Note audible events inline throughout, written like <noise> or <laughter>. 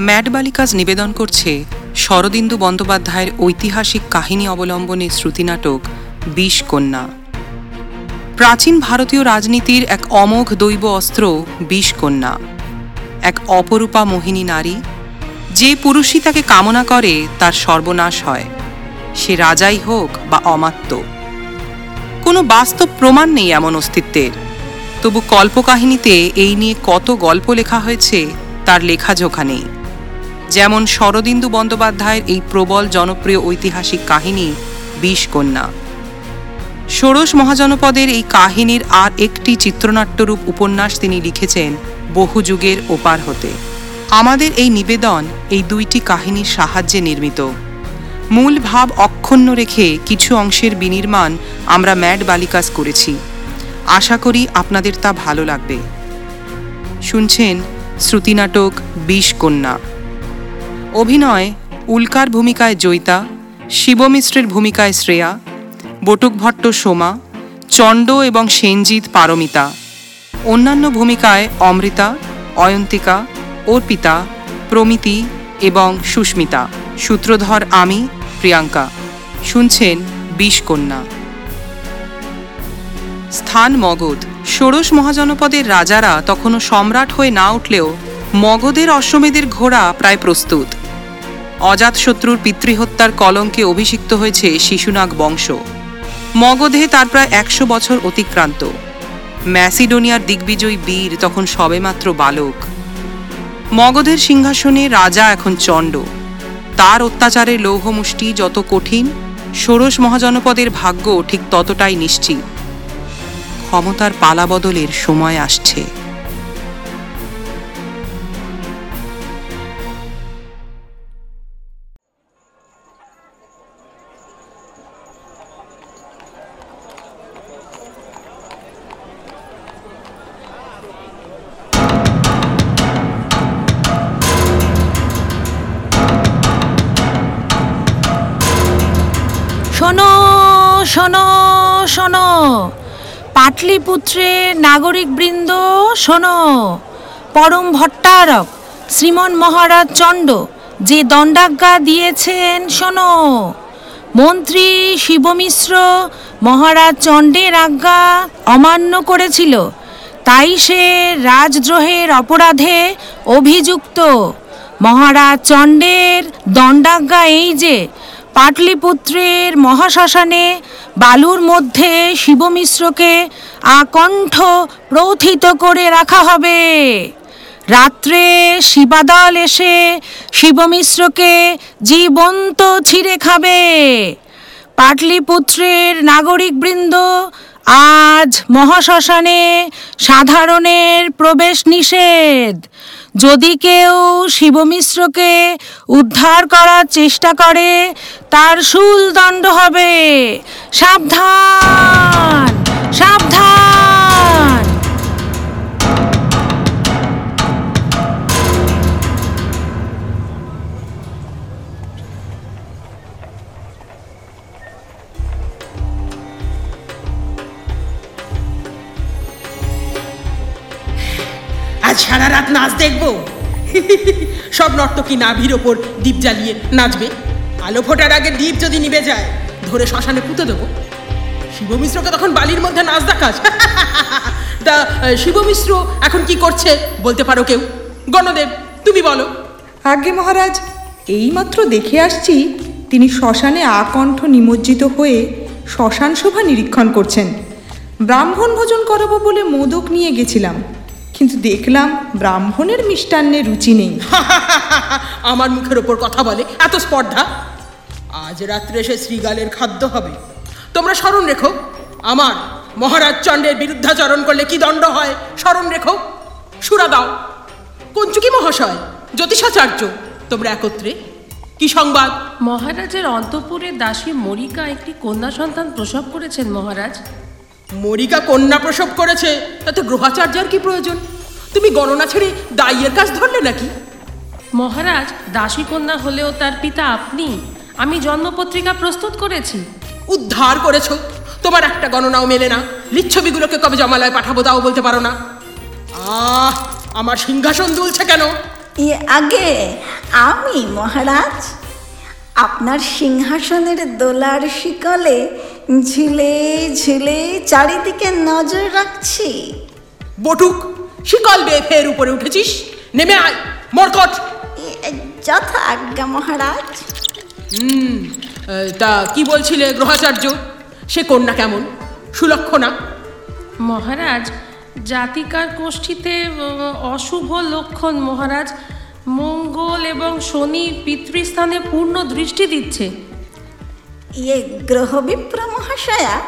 Mad বালিকাজ নিবেদন করছে শরদিন্দু বন্দ্যোপাধ্যায়ের ঐতিহাসিক কাহিনী অবলম্বনে শ্রুতিনাটক বিষ কন্যা। প্রাচীন ভারতীয় রাজনীতির এক অমোঘ দৈব অস্ত্র বিষ কন্যা। এক অপরূপা মোহিনী নারী, যে পুরুষই তাকে কামনা করে তার সর্বনাশ হয়। সে রাজাই হোক বা অমাত্য। কোনো বাস্তব প্রমাণ নেই এমন অস্তিত্বের। তবু কল্পকাহিনীতে এই নিয়ে কত গল্প লেখা হয়েছে, তার লেখাজোখা নেই। যেমন শরদিন্দু বন্দ্যোপাধ্যায়ের এই প্রবল জনপ্রিয় ঐতিহাসিক কাহিনী বিষ কন্যা ষোড়শ মহাজনপদের এই কাহিনীর আর একটি চিত্রনাট্যরূপ উপন্যাস তিনি লিখেছেন, বহু যুগের ওপার হতে। আমাদের এই নিবেদন এই দুইটি কাহিনীর সাহায্যে নির্মিত। মূল ভাব অক্ষুণ্ণ রেখে কিছু অংশের বিনির্মাণ আমরা ম্যাড বালিকাস করেছি। আশা করি আপনাদের তা ভালো লাগবে। শুনছেন শ্রুতিনাটক বিষ কন্যা অভিনয় উল্কার ভূমিকায় জয়িতা, শিবমিশ্রের ভূমিকায় শ্রেয়া, বটুক ভট্ট সোমা চণ্ড এবং সেনজিৎ পারমিতা। অন্যান্য ভূমিকায় অমৃতা, অয়ন্তিকা, অর্পিতা, প্রমিতি এবং সুস্মিতা। সূত্রধর আমি, প্রিয়াঙ্কা। শুনছেন বিষকন্যা। স্থান মগধ। ষোড়শ মহাজনপদের রাজারা তখনও সম্রাট হয়ে না উঠলেও মগধের অশ্বমেধের ঘোড়া প্রায় প্রস্তুত। অজাতশত্রুর পিতৃহত্যার কলঙ্কে অভিষিক্ত হয়েছে শিশুনাগ বংশ। মগধে তার প্রায় একশো বছর অতিক্রান্ত। ম্যাসিডোনিয়ার দিগ্বিজয়ী বীর তখন সবেমাত্র বালক। মগধের সিংহাসনে রাজা এখন চণ্ড। তার অত্যাচারের লৌহমুষ্টি যত কঠিন, ষোড়শ মহাজনপদের ভাগ্য ঠিক ততটাই নিশ্চিত। ক্ষমতার পালাবদলের সময় আসছে। পাটলিপুত্রের নাগরিক বৃন্দ শোনো। পরম ভট্টারক, শ্রীমন মহারাজ চণ্ড, যে দণ্ডাজ্ঞা দিয়েছেন, শোনো। মন্ত্রী শিবমিশ্র, মহারাজ চণ্ডের আজ্ঞা অমান্য করেছিল। তাই সে রাজদ্রোহের অপরাধে অভিযুক্ত। মহারাজ চণ্ডের দণ্ডাজ্ঞা এই যে পাটলিপুত্রের মহাশ্মশানে বালুর মধ্যে শিবমিশ্রকে আকণ্ঠ প্রথিত করে রাখা হবে। রাত্রে শিবাদল এসে শিবমিশ্রকে জীবন্ত ছিঁড়ে খাবে। পাটলিপুত্রের নাগরিকবৃন্দ আজ মহাশ্মশানে সাধারণের প্রবেশ নিষেধ। যদি কেউ শিবমিশ্রকে উদ্ধার করার চেষ্টা করে তার শুল দণ্ড হবে। সাবধান! সাবধান! আজ সারা রাত নাচ দেখব। সব নর্তকী নাভির ওপর দ্বীপ জ্বালিয়ে নাচবে। আলো ফোটার আগে দ্বীপ যদি নিভে যায়, ধরে শ্মশানে পুঁতে দেবো। শিবমিশ্রকে তখন বালির মধ্যে নাচ দেখাস। <laughs> তা শিবমিশ্র এখন কি করছে বলতে পারো কেউ? গণদেব, তুমি বলো। আজ্ঞে মহারাজ, এইমাত্র দেখে আসছি তিনি শ্মশানে আকণ্ঠ নিমজ্জিত হয়ে শ্মশান শোভা নিরীক্ষণ করছেন। ব্রাহ্মণ ভোজন করাবো বলে মোদক নিয়ে গেছিলাম। কিন্তু দেখলাম ব্রাহ্মণের মিষ্টান্নে রুচি নেই। <laughs> আমার মুখের ওপর কথা বলে এত স্পর্ধা। আজ রাত্রে সে শ্রীগালের খাদ্য হবে। তোমরা স্মরণ রেখো আমার মহারাজ চণ্ডের বিরুদ্ধাচরণ করলে কি দণ্ড হয়? স্মরণ রেখো। সুরা দাও। কঞ্চুকি মহাশয় জ্যোতিষাচার্য তোমরা একত্রে কি সংবাদ? মহারাজের অন্তপুরের দাসী মরিকা একটি কন্যা সন্তান প্রসব করেছেন মহারাজ। মরিকা কন্যা প্রসব করেছে তাতে গ্রহাচার্যার কি প্রয়োজন? তুমি গণনা ছেড়ে দাইয়ের কাজ ধরলে নাকি? মহারাজ দাসী কন্যা হলেও তার পিতা আপনি। আমি জন্মপত্রিকা প্রস্তুত করেছি। উদ্ধার করেছ। তোমার একটা গণনাও মেলে না। লিচ্ছবিগুলোকে কবে জমালয় পাঠাবো তাও বলতে পারো না। আহ আমার সিংহাসন দুলছে কেন? ইয়ে আগে আমি মহারাজ। আপনার সিংহাসনের দোলার শিকলে ঝিলে ঝিলে চারিদিকে নজর রাখছি। বটুক শিকল বেয়ে ফের উপরে উঠেছিস? নেমে আয় মরকট। যথা আজ্ঞা মহারাজ। আহ, তা কি বলছিলে গ্রহাচার্য? সে কন্যা কেমন? সুলক্ষণা মহারাজ জাতিকার কোষ্ঠীতে অশুভ লক্ষণ মহারাজ মঙ্গল এবং শনি পিতৃস্থানে পূর্ণ দৃষ্টি দিচ্ছে। ইয়ে গ্রহবিপ্র মহাশয়া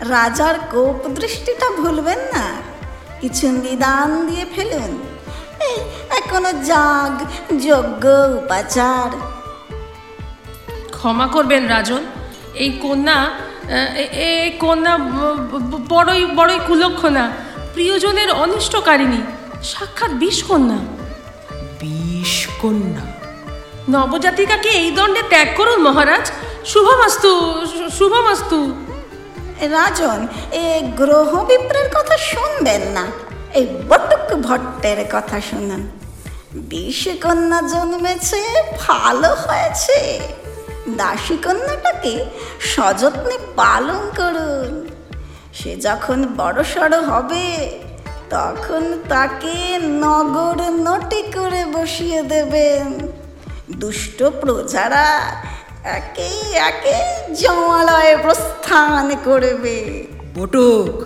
রাজার কোপ দৃষ্টিটা ভুলবেন না। কিছু নিদান দিয়ে ফেলুন। এই এখনও যাগ যজ্ঞ উপাচার। ক্ষমা করবেন রাজন এই কন্যা এ- এই কন্যা বড়ই বড়ই কুলক্ষণা প্রিয়জনের অনিষ্টকারিণী সাক্ষাৎ বিষ কন্যা নবজাতিকাকে এই দণ্ডে ত্যাগ করুন, মহারাজ? শুভমাস্তু শুভমাস্তু। রাজন, এ গ্রহ বিপ্রের কথা শুনবেন না। এই বটুক ভট্টের কথা শুনুন। বিষ কন্যা জন্মেছে, ভালো হয়েছে। দাসী কন্যাটাকে সযত্নে পালন করুন। সে যখন বড় সড়ো হবে, তখন তাকে নগর নটি করে বসিয়ে দেবেন। দুষ্ট প্রজারা একে একে জমালয়ে প্রস্থান করবে। বটুক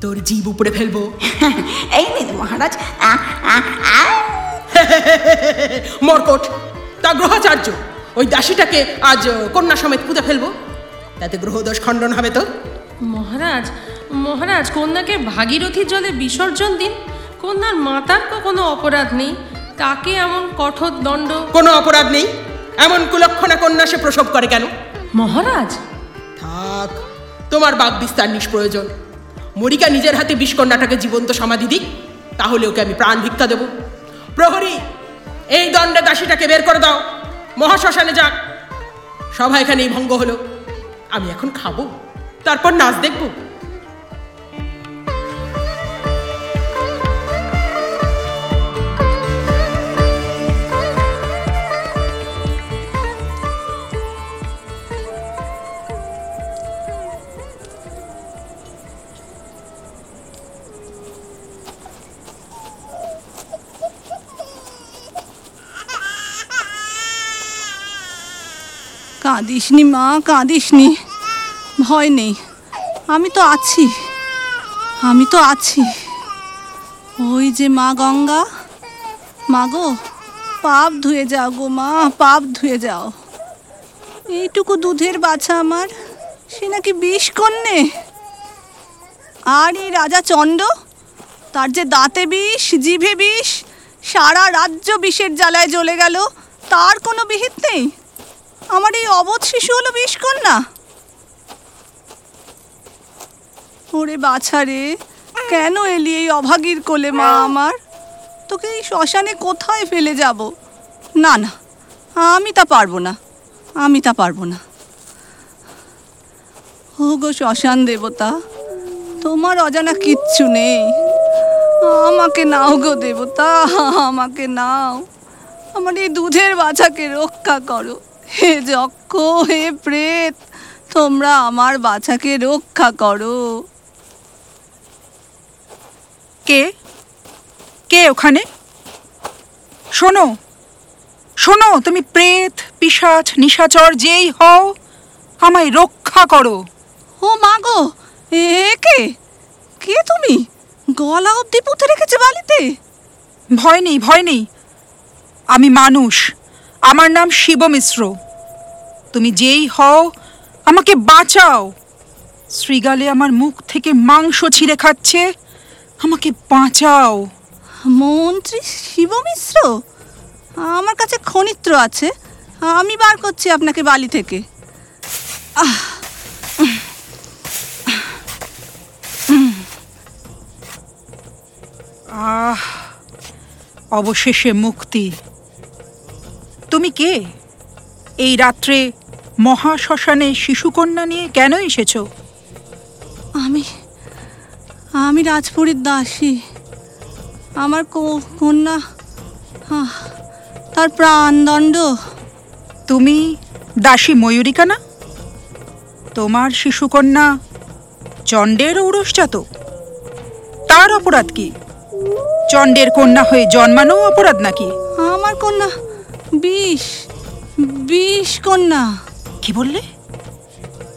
তোর জীব উপরে ফেলব। <laughs> এই নিন মহারাজ। <laughs> মরকট তা গ্রহাচার্য ওই দাসীটাকে আজ কন্যা সমেত পুঁতে ফেলব। তাতে গ্রহদোষ খণ্ডন হবে তো। মহারাজ মহারাজ কন্যাকে ভাগীরথীর জলে বিসর্জন দিন। কন্যার মাতার তো কোনো অপরাধ নেই। তাকে এমন কঠোর দণ্ড? কোনো অপরাধ নেই। এমন কুলক্ষণা কন্যা সে প্রসব করে কেন? মহারাজ! থাক তোমার বাক বিস্তার নিষ্প্রয়োজন। মরিকা নিজের হাতে বিষকন্যাটাকে জীবন্ত সমাধি দিক তাহলে ওকে আমি প্রাণ ভিক্ষা দেব। প্রহরী এই দণ্ডে দাসীটাকে বের করে দাও। মহাশ্মশানে যাক সভা এখানেই ভঙ্গ হলো। আমি এখন খাব তারপর নাচ দেখব। কাঁদিসনি মা, কাঁদিস নি। ভয় নেই। আমি তো আছি। আমি তো আছি। ওই যে মা গঙ্গা। মা গো, পাপ ধুয়ে যাও গো মা, পাপ ধুয়ে যাও। এইটুকু দুধের বাছা আমার, সে নাকি বিষ কন্যে? আর এই রাজা চণ্ড তার যে দাঁতে বিষ, জিভে বিষ, সারা রাজ্য বিষের জ্বালায় জ্বলে গেল, তার কোনো বিহিত নেই? আমার এই অবোধ শিশু হলো বিষ কন্যা। ওরে বাছা রে, কেন এলি এই অভাগীর কোলে মা আমার? তোকে এই শ্মশানে কোথায় ফেলে যাব? না না, আমি তা পারব না, আমি তা পারব না। ও গো শ্মশান দেবতা, তোমার অজানা কিচ্ছু নেই। আমাকে নাও গো দেবতা, আমাকে নাও। আমার এই দুধের বাছাকে রক্ষা করো। হে যক্ষ হে প্রেত তোমরা আমার বাছাকে রক্ষা করো। কে? কে ওখানে? শোনো শোনো তুমি প্রেত পিশাচ নিশাচর যেই হও আমায় রক্ষা করো। ও মা গো এ কে? কে তুমি? গলা অব্দি পুঁতে রেখেছে বালিতে? ভয় নেই ভয় নেই। আমি মানুষ। আমার নাম শিব মিশ্র। তুমি যেই হও আমাকে বাঁচাও। শ্রীগালে আমার মুখ থেকে মাংস ছিঁড়ে খাচ্ছে আমাকে বাঁচাও। মন্ত্রী শিব মিশ্র আমার কাছে খনিত্র আছে আমি বার করছি আপনাকে বালি থেকে। আহ অবশেষে মুক্তি। তুমি কে? এই রাত্রে মহাশ্মশানে শিশুকন্যা নিয়ে কেন এসেছ? আমি আমি রাজপুরীর দাসী। আমার কন্যা তার প্রাণদণ্ড। তুমি দাসী ময়ূরিকা না তোমার শিশুকন্যা চণ্ডের ঔরসজাত। তার অপরাধ কি? চণ্ডের কন্যা হয়ে জন্মানো অপরাধ নাকি? আমার কন্যা বিষ বিষ কন্যা। কি বললে?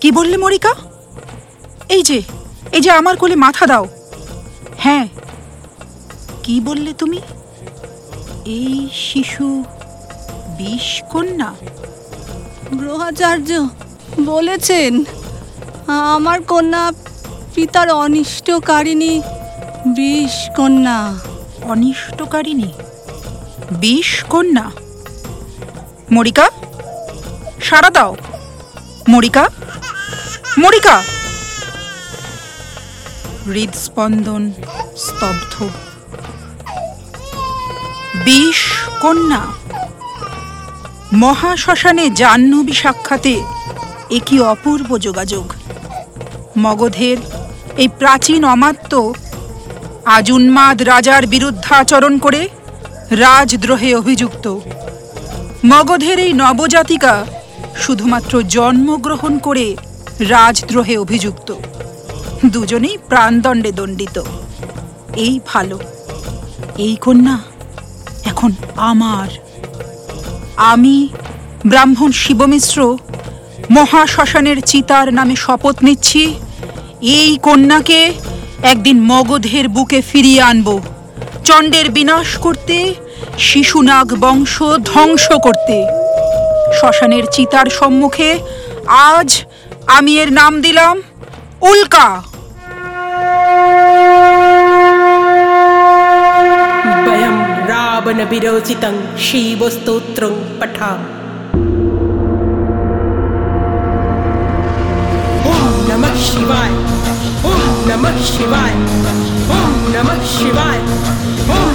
কি বললে মরিকা? এই যে এই যে আমার কোলে মাথা দাও। হ্যাঁ। কি বললে তুমি? এই শিশু বিষ কন্যা। গ্রহাচার্য বলেছেন আমার কন্যা পিতার অনিষ্টকারিণী বিষ কন্যা। অনিষ্টকারিণী বিষ কন্যা? মরিকা? সাড়া দাও। মরিকা? মরিকা? হৃদস্পন্দন স্তব্ধ। বিষ কন্যা। মহাশ্মশানে জাহ্নবী সাক্ষাতে একই অপূর্ব যোগাযোগ। মগধের এই প্রাচীন অমাত্য আজ উন্মাদ রাজার বিরুদ্ধাচরণ করে রাজদ্রোহে অভিযুক্ত। মগধের এই নবজাতিকা শুধুমাত্র জন্মগ্রহণ করে রাজদ্রোহে অভিযুক্ত। দুজনেই প্রাণদণ্ডে দণ্ডিত। এই ভালো, এই কন্যা এখন আমার। আমি ব্রাহ্মণ শিবমিশ্র, মহাশ্মশানের চিতার নামে শপথ নিচ্ছি, এই কন্যাকে একদিন মগধের বুকে ফিরিয়ে আনব। চণ্ডের বিনাশ করতে শিশুনাগ বংশ ধ্বংস করতে। শ্মশানের চিতার সম্মুখে আজ আমি এর নাম দিলাম উল্কা। বয়ম রাবণ বিরোচিতং শিবস্তোত্রং পঠাম। নমঃ শিবায়, ওম নমঃ শিবায়, ওম নমঃ শিবায়, ওম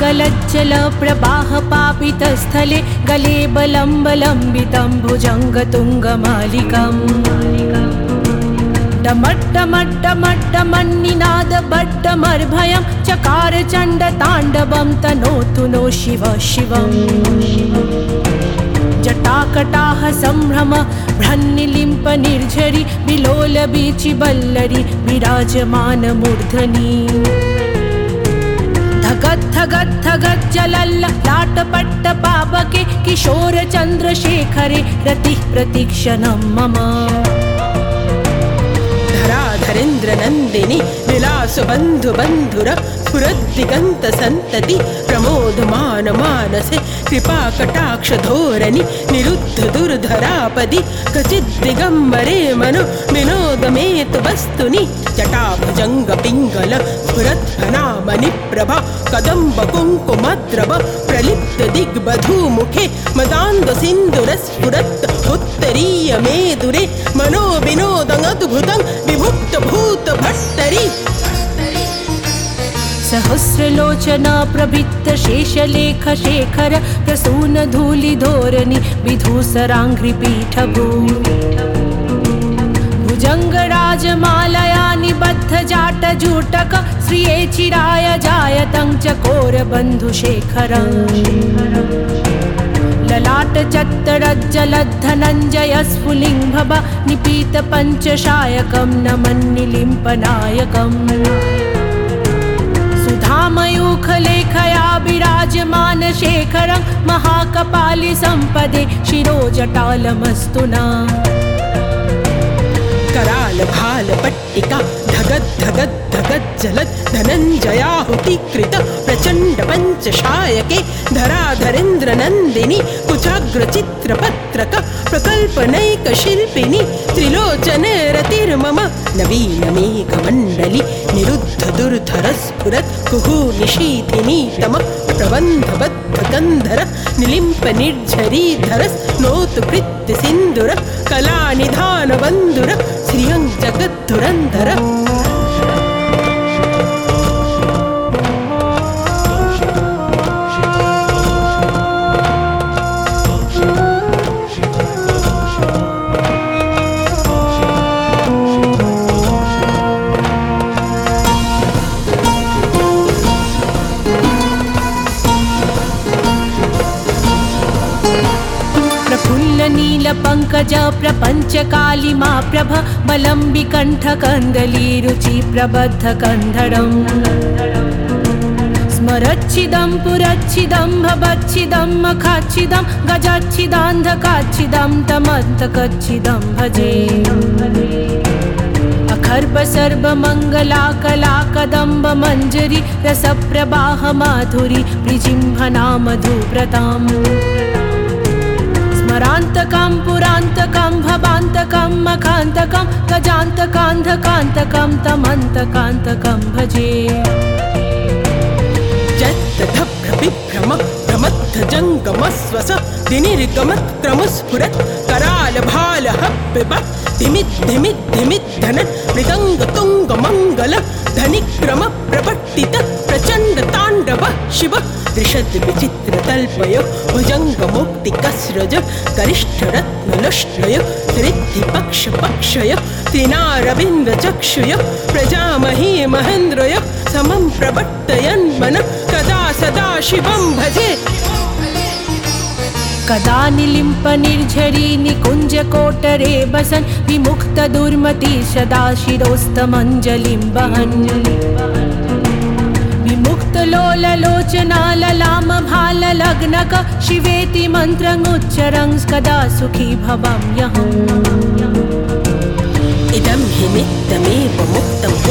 कलज्जलप्रवाहपापितस्थले गले कले बलं बलम्बितं भुजङ्गतुङ्गमालिकं डमट्टमट्टमड्डमन्निनादबमर्भयं चकारचण्डताण्डवं तनोतु नो शिव शिवम्। जटाकटाः सम्भ्रम भ्रह्न्निलिम्पनिर्झरि विलोलबीचिबल्लरि विराजमानमूर्धनी। धगद् धगज् जलल्लपट्टपापके किशोरचन्द्रशेखरे रतिः प्रतीक्षणं मम। धराधरेन्द्रनन्दिनि विलासबन्धुबन्धुर पुरद्दिगन्तसन्तति प्रमोदमानमानसे कृपाकटाक्षधोरणि निरुद्ध दुर्धरापदि क्वचिद्दिगम्बरे मनो, विनोदमेतु वस्तुनि, जटाभुजङ्गपिङ्गल स्फुरद्भनामणिप्रभा कदम्बकुङ्कुमद्रव प्रलिप्त दिग्बधूमुखे मदान्दसिन्दुरस्फुरत् उत्तरीयमेदुरे मनो विनोदमद्भुतं विमुक्तभूतभट्टरि। सहस्रलोचना प्रभृतशेषलेखशेखर प्रसूनधूलिधोरणि विधूसराङ्घ्रिपीठभू भुजङ्गराजमालया निबद्धजाटजूटक श्रिये चिराय जायतं चकोरबन्धुशेखरं ललाटचत्तरज्जलद्धनञ्जय स्फुलिं निपीतपञ्चशायकं निपीत न मन्निलिम्पनायकम् धामयूखलेखया विराजमान शेखरं महाकपालि सम्पदे पट्टिका करालभालपट्टिका धगद्धग जलज्जलत् धनञ्जयाहुतिकृत प्रचण्ड पञ्चशायके धराधरेन्द्रनन्दिनि कुचाग्रचित्रपत्रक प्रकल्पनैकशिल्पिनि त्रिलोचन रतिर्मम नवीनमेघमण्डलि निरुद्धदुर्धरस्फुरत् कुहूनिशीथिनीतम प्रबन्धबद्धगन्धर निलिम्पनिर्झरीधरस्नोत्कृत्यसिन्धुर कलानिधानबन्धुर श्रियं जगद्धुरन्धर पङ्कज प्रपञ्चकालिमा प्रभ वलम्बि कण्ठकन्दली स्मरच्छिदं पुरच्छिदं भवच्छिदं मखाच्छिदं गजाच्छिदान्धकाच्छिदं तमत्थकच्छिदं भजे। अखर्बसर्पमङ्गला कला कदम्ब नरान्तकां पुरान्तकां भवान्तकां मखान्तकां गजान्तकान्धकान्तकां तमन्तकान्तकं भजे। जत्त धब्ध विप्रमक धमत्थ जंगमस्वस दिनिर गमत्रमस्पुरत कराल भाल हप्पिबा धिमित धिमित धिमित धन, मृदंग तुंग मंगल, धनिक्रम प्रपट्टित प्रचण्डताण्डव शिव। दृशद् विचित्र तल्पय भुजङ्ग मुक्तिकस्रज गरिष्ठरत्नलुष्टय रिद्धि पक्ष पक्षय त्रिनारविन्द चक्षुय प्रजामही महेन्द्रय, समं प्रवर्तयन् मन कदा सदा शिवं भजे। कदा निलिम्प निर्झरी निकुञ्जकोटरे वसन् विमुक्त दुर्मति सदा शिरोस्तमञ्जलिं वहन्। विमुक्तलोललोचना ललाम भाललग्नक शिवेति मन्त्रमुच्चरं कदा सुखी भवाम्यहम् इदं हि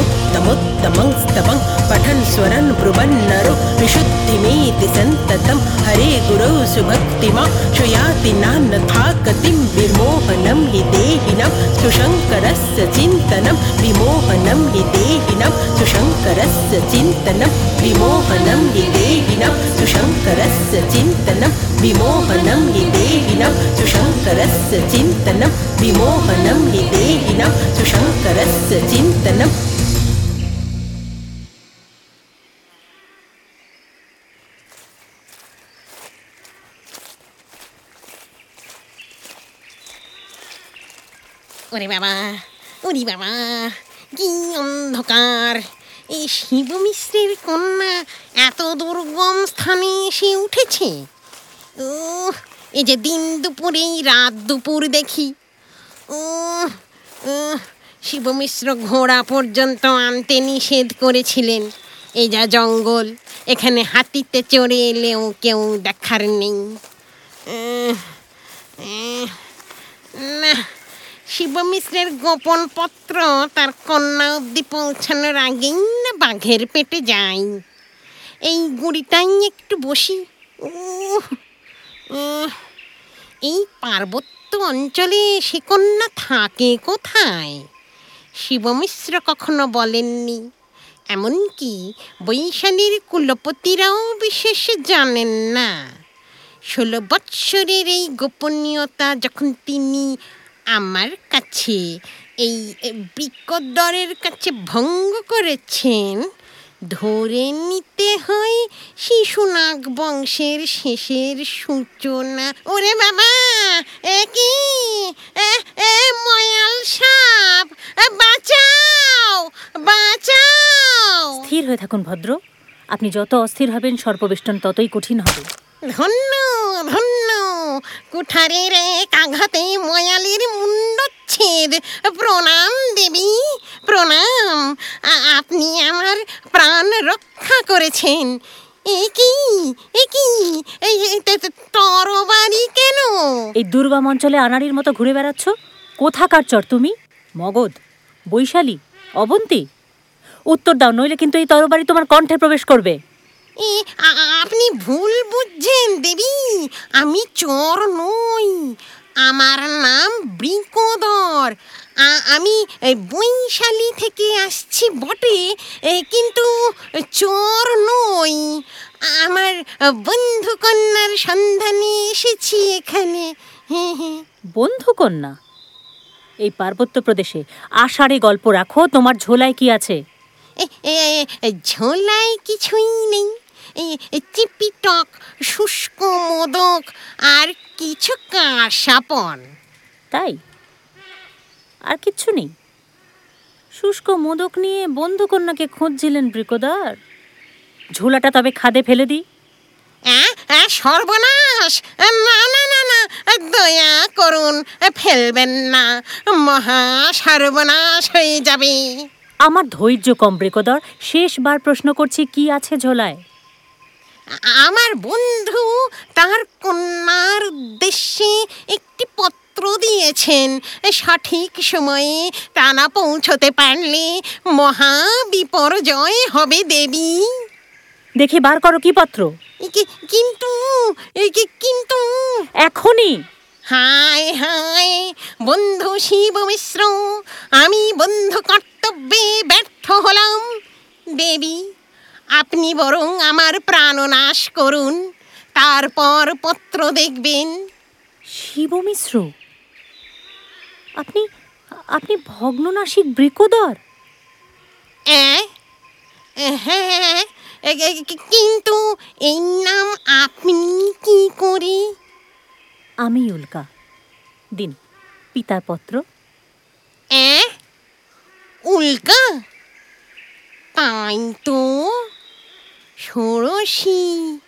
उत्तमुत्तमं स्तवं पठन् स्वरन् ब्रुवन् नरो विशुद्धिमेति सन्ततं। हरे गुरौ सुभक्तिमा श्रुयाति नान्यथा गतिं विमोहनं हि देहिनं। सुशङ्करस्य चिन्तनं विमोहनं हि देहिनं। सुशङ्करस्य चिन्तनं विमोहनं हि देहिनं। सुशङ्करस्य चिन्तनं विमोहनं हि देहिनं। सुशङ्करस्य चिन्तनं विमोहनं हि देहिनं। सुशङ्करस्य चिन्तनं ওরে বাবা। ওরে বাবা, কি অন্ধকার। এই শিব মিশ্রের কন্যা এত দুর্গম স্থানে এসে উঠেছে। ও এই যে দিন দুপুরেই রাত দুপুর দেখি। ও শিব মিশ্র ঘোড়া পর্যন্ত আনতে নিষেধ করেছিলেন। এই যা জঙ্গল, এখানে হাতিতে চড়ে এলেও কেউ দেখার নেই। না। শিব মিশ্রের গোপন পত্র তার কন্যা অবধি পৌঁছানোর আগেই না বাঘের পেটে যাই। এই গুড়িটাই একটু বসি। এই পার্বত্য অঞ্চলে সে কন্যা থাকে কোথায়? শিবমিশ্র কখনো বলেননি। এমনকি বৈশালীর কুলপতিরাও বিশেষ জানেন না। ষোলো বৎসরের এই গোপনীয়তা যখন তিনি আমার কাছে। এই বৃকদরের কাছে ভঙ্গ করেছেন। ধরে নিতে হয় শিশুনাগ বংশের শেষের সূচনা। ওরে বাবা! এ কি? এ ময়াল সাপ! বাঁচাও! বাঁচাও! স্থির হয়ে থাকুন, ভদ্র। আপনি যত অস্থির হবেন, সর্পবেষ্টন ততই কঠিন হবে। ধন্য ধন্য। কুঠারের এক আঘাতে ময়ালির মুন্ডচ্ছেদ প্রণাম দেবী, প্রণাম। আপনি আমার প্রাণ রক্ষা করেছেন। এই দুর্গম অঞ্চলে আনাড়ির মতো ঘুরে বেড়াচ্ছ? কোথাকার চর তুমি? মগধ, বৈশালী, অবন্তী? উত্তর দাও, নইলে কিন্তু এই তরবারি তোমার কণ্ঠে প্রবেশ করবে। আপনি ভুল বুঝছেন দেবী। আমি চোর নই। আমার নাম বৃকোদর। আমি বৈশালী থেকে আসছি বটে কিন্তু চোর নই। আমার বন্ধু কন্যার সন্ধানে এসেছি এখানে। হ্যাঁ হ্যাঁ বন্ধু কন্যা এই পার্বত্য প্রদেশে আষাঢ়ে গল্প রাখো তোমার ঝোলায় কি আছে? ঝোলায় কিছুই নেই। চিপিটক শুষ্ক মোদক আর কিছু কাঁসাপন। তাই? আর কিচ্ছু নেই। শুষ্ক মোদক নিয়ে বন্ধুকন্যাকে খুঁজছিলেন বৃকদার। ঝোলাটা তবে খাদে ফেলে দিই। সর্বনাশ! না না না না দয়া করুন ফেলবেন না। মহা সর্বনাশ হয়ে যাবে। আমার ধৈর্য কম বৃকদর। শেষবার প্রশ্ন করছি কি আছে ঝোলায়? আমার বন্ধু তার কন্যার উদ্দেশ্যে একটি পত্র দিয়েছেন। সঠিক সময়ে তা না পৌঁছতে পারলে মহা বিপর্যয় হবে দেবী। দেখি বার করো কি পত্র? কি- কিন্তু কি- কিন্তু। এখনই। হায় হায় বন্ধু শিব মিশ্র আমি বন্ধু কর্তব্যে ব্যর্থ হলাম। দেবী আপনি বরং আমার প্রাণনাশ করুন। তারপর পত্র দেখবেন। শিব মিশ্র আপনি আপনি ভগ্ননাশিক বৃকদর? হ্যাঁ কিন্তু এই নাম আপনি কি করে? আমি উল্কা। দিন পিতার পত্র। উল্কা? তাই তো? ষোড়শী,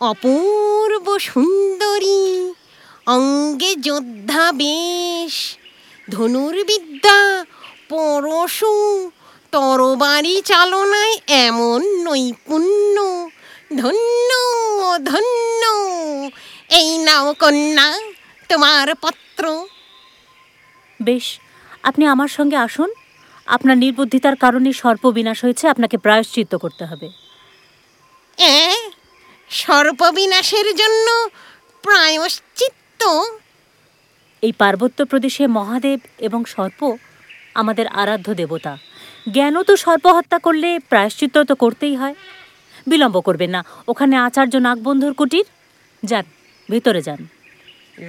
অপূর্ব সুন্দরী, অঙ্গে যোদ্ধা বেশ, ধনুর্বিদ্যা, পরশু, তরবারি চালনায় এমন নৈপুণ্য, ধন্য ধন্য। এই নাও কন্যা, তোমার পত্র। বেশ, আপনি আমার সঙ্গে আসুন। আপনার নির্বুদ্ধিতার কারণে সর্প বিনাশ হয়েছে আপনাকে প্রায়শ্চিত্ত করতে হবে। অ্যাঁ সর্পবিনাশের জন্য প্রায়শ্চিত্ত? এই পার্বত্য প্রদেশে মহাদেব এবং সর্প আমাদের আরাধ্য দেবতা। জ্ঞানও তো সর্প হত্যা করলে প্রায়শ্চিত্ত তো করতেই হয়। বিলম্ব করবেন না ওখানে আচার্য নাগবন্ধুর কুটির। যান ভিতরে যান।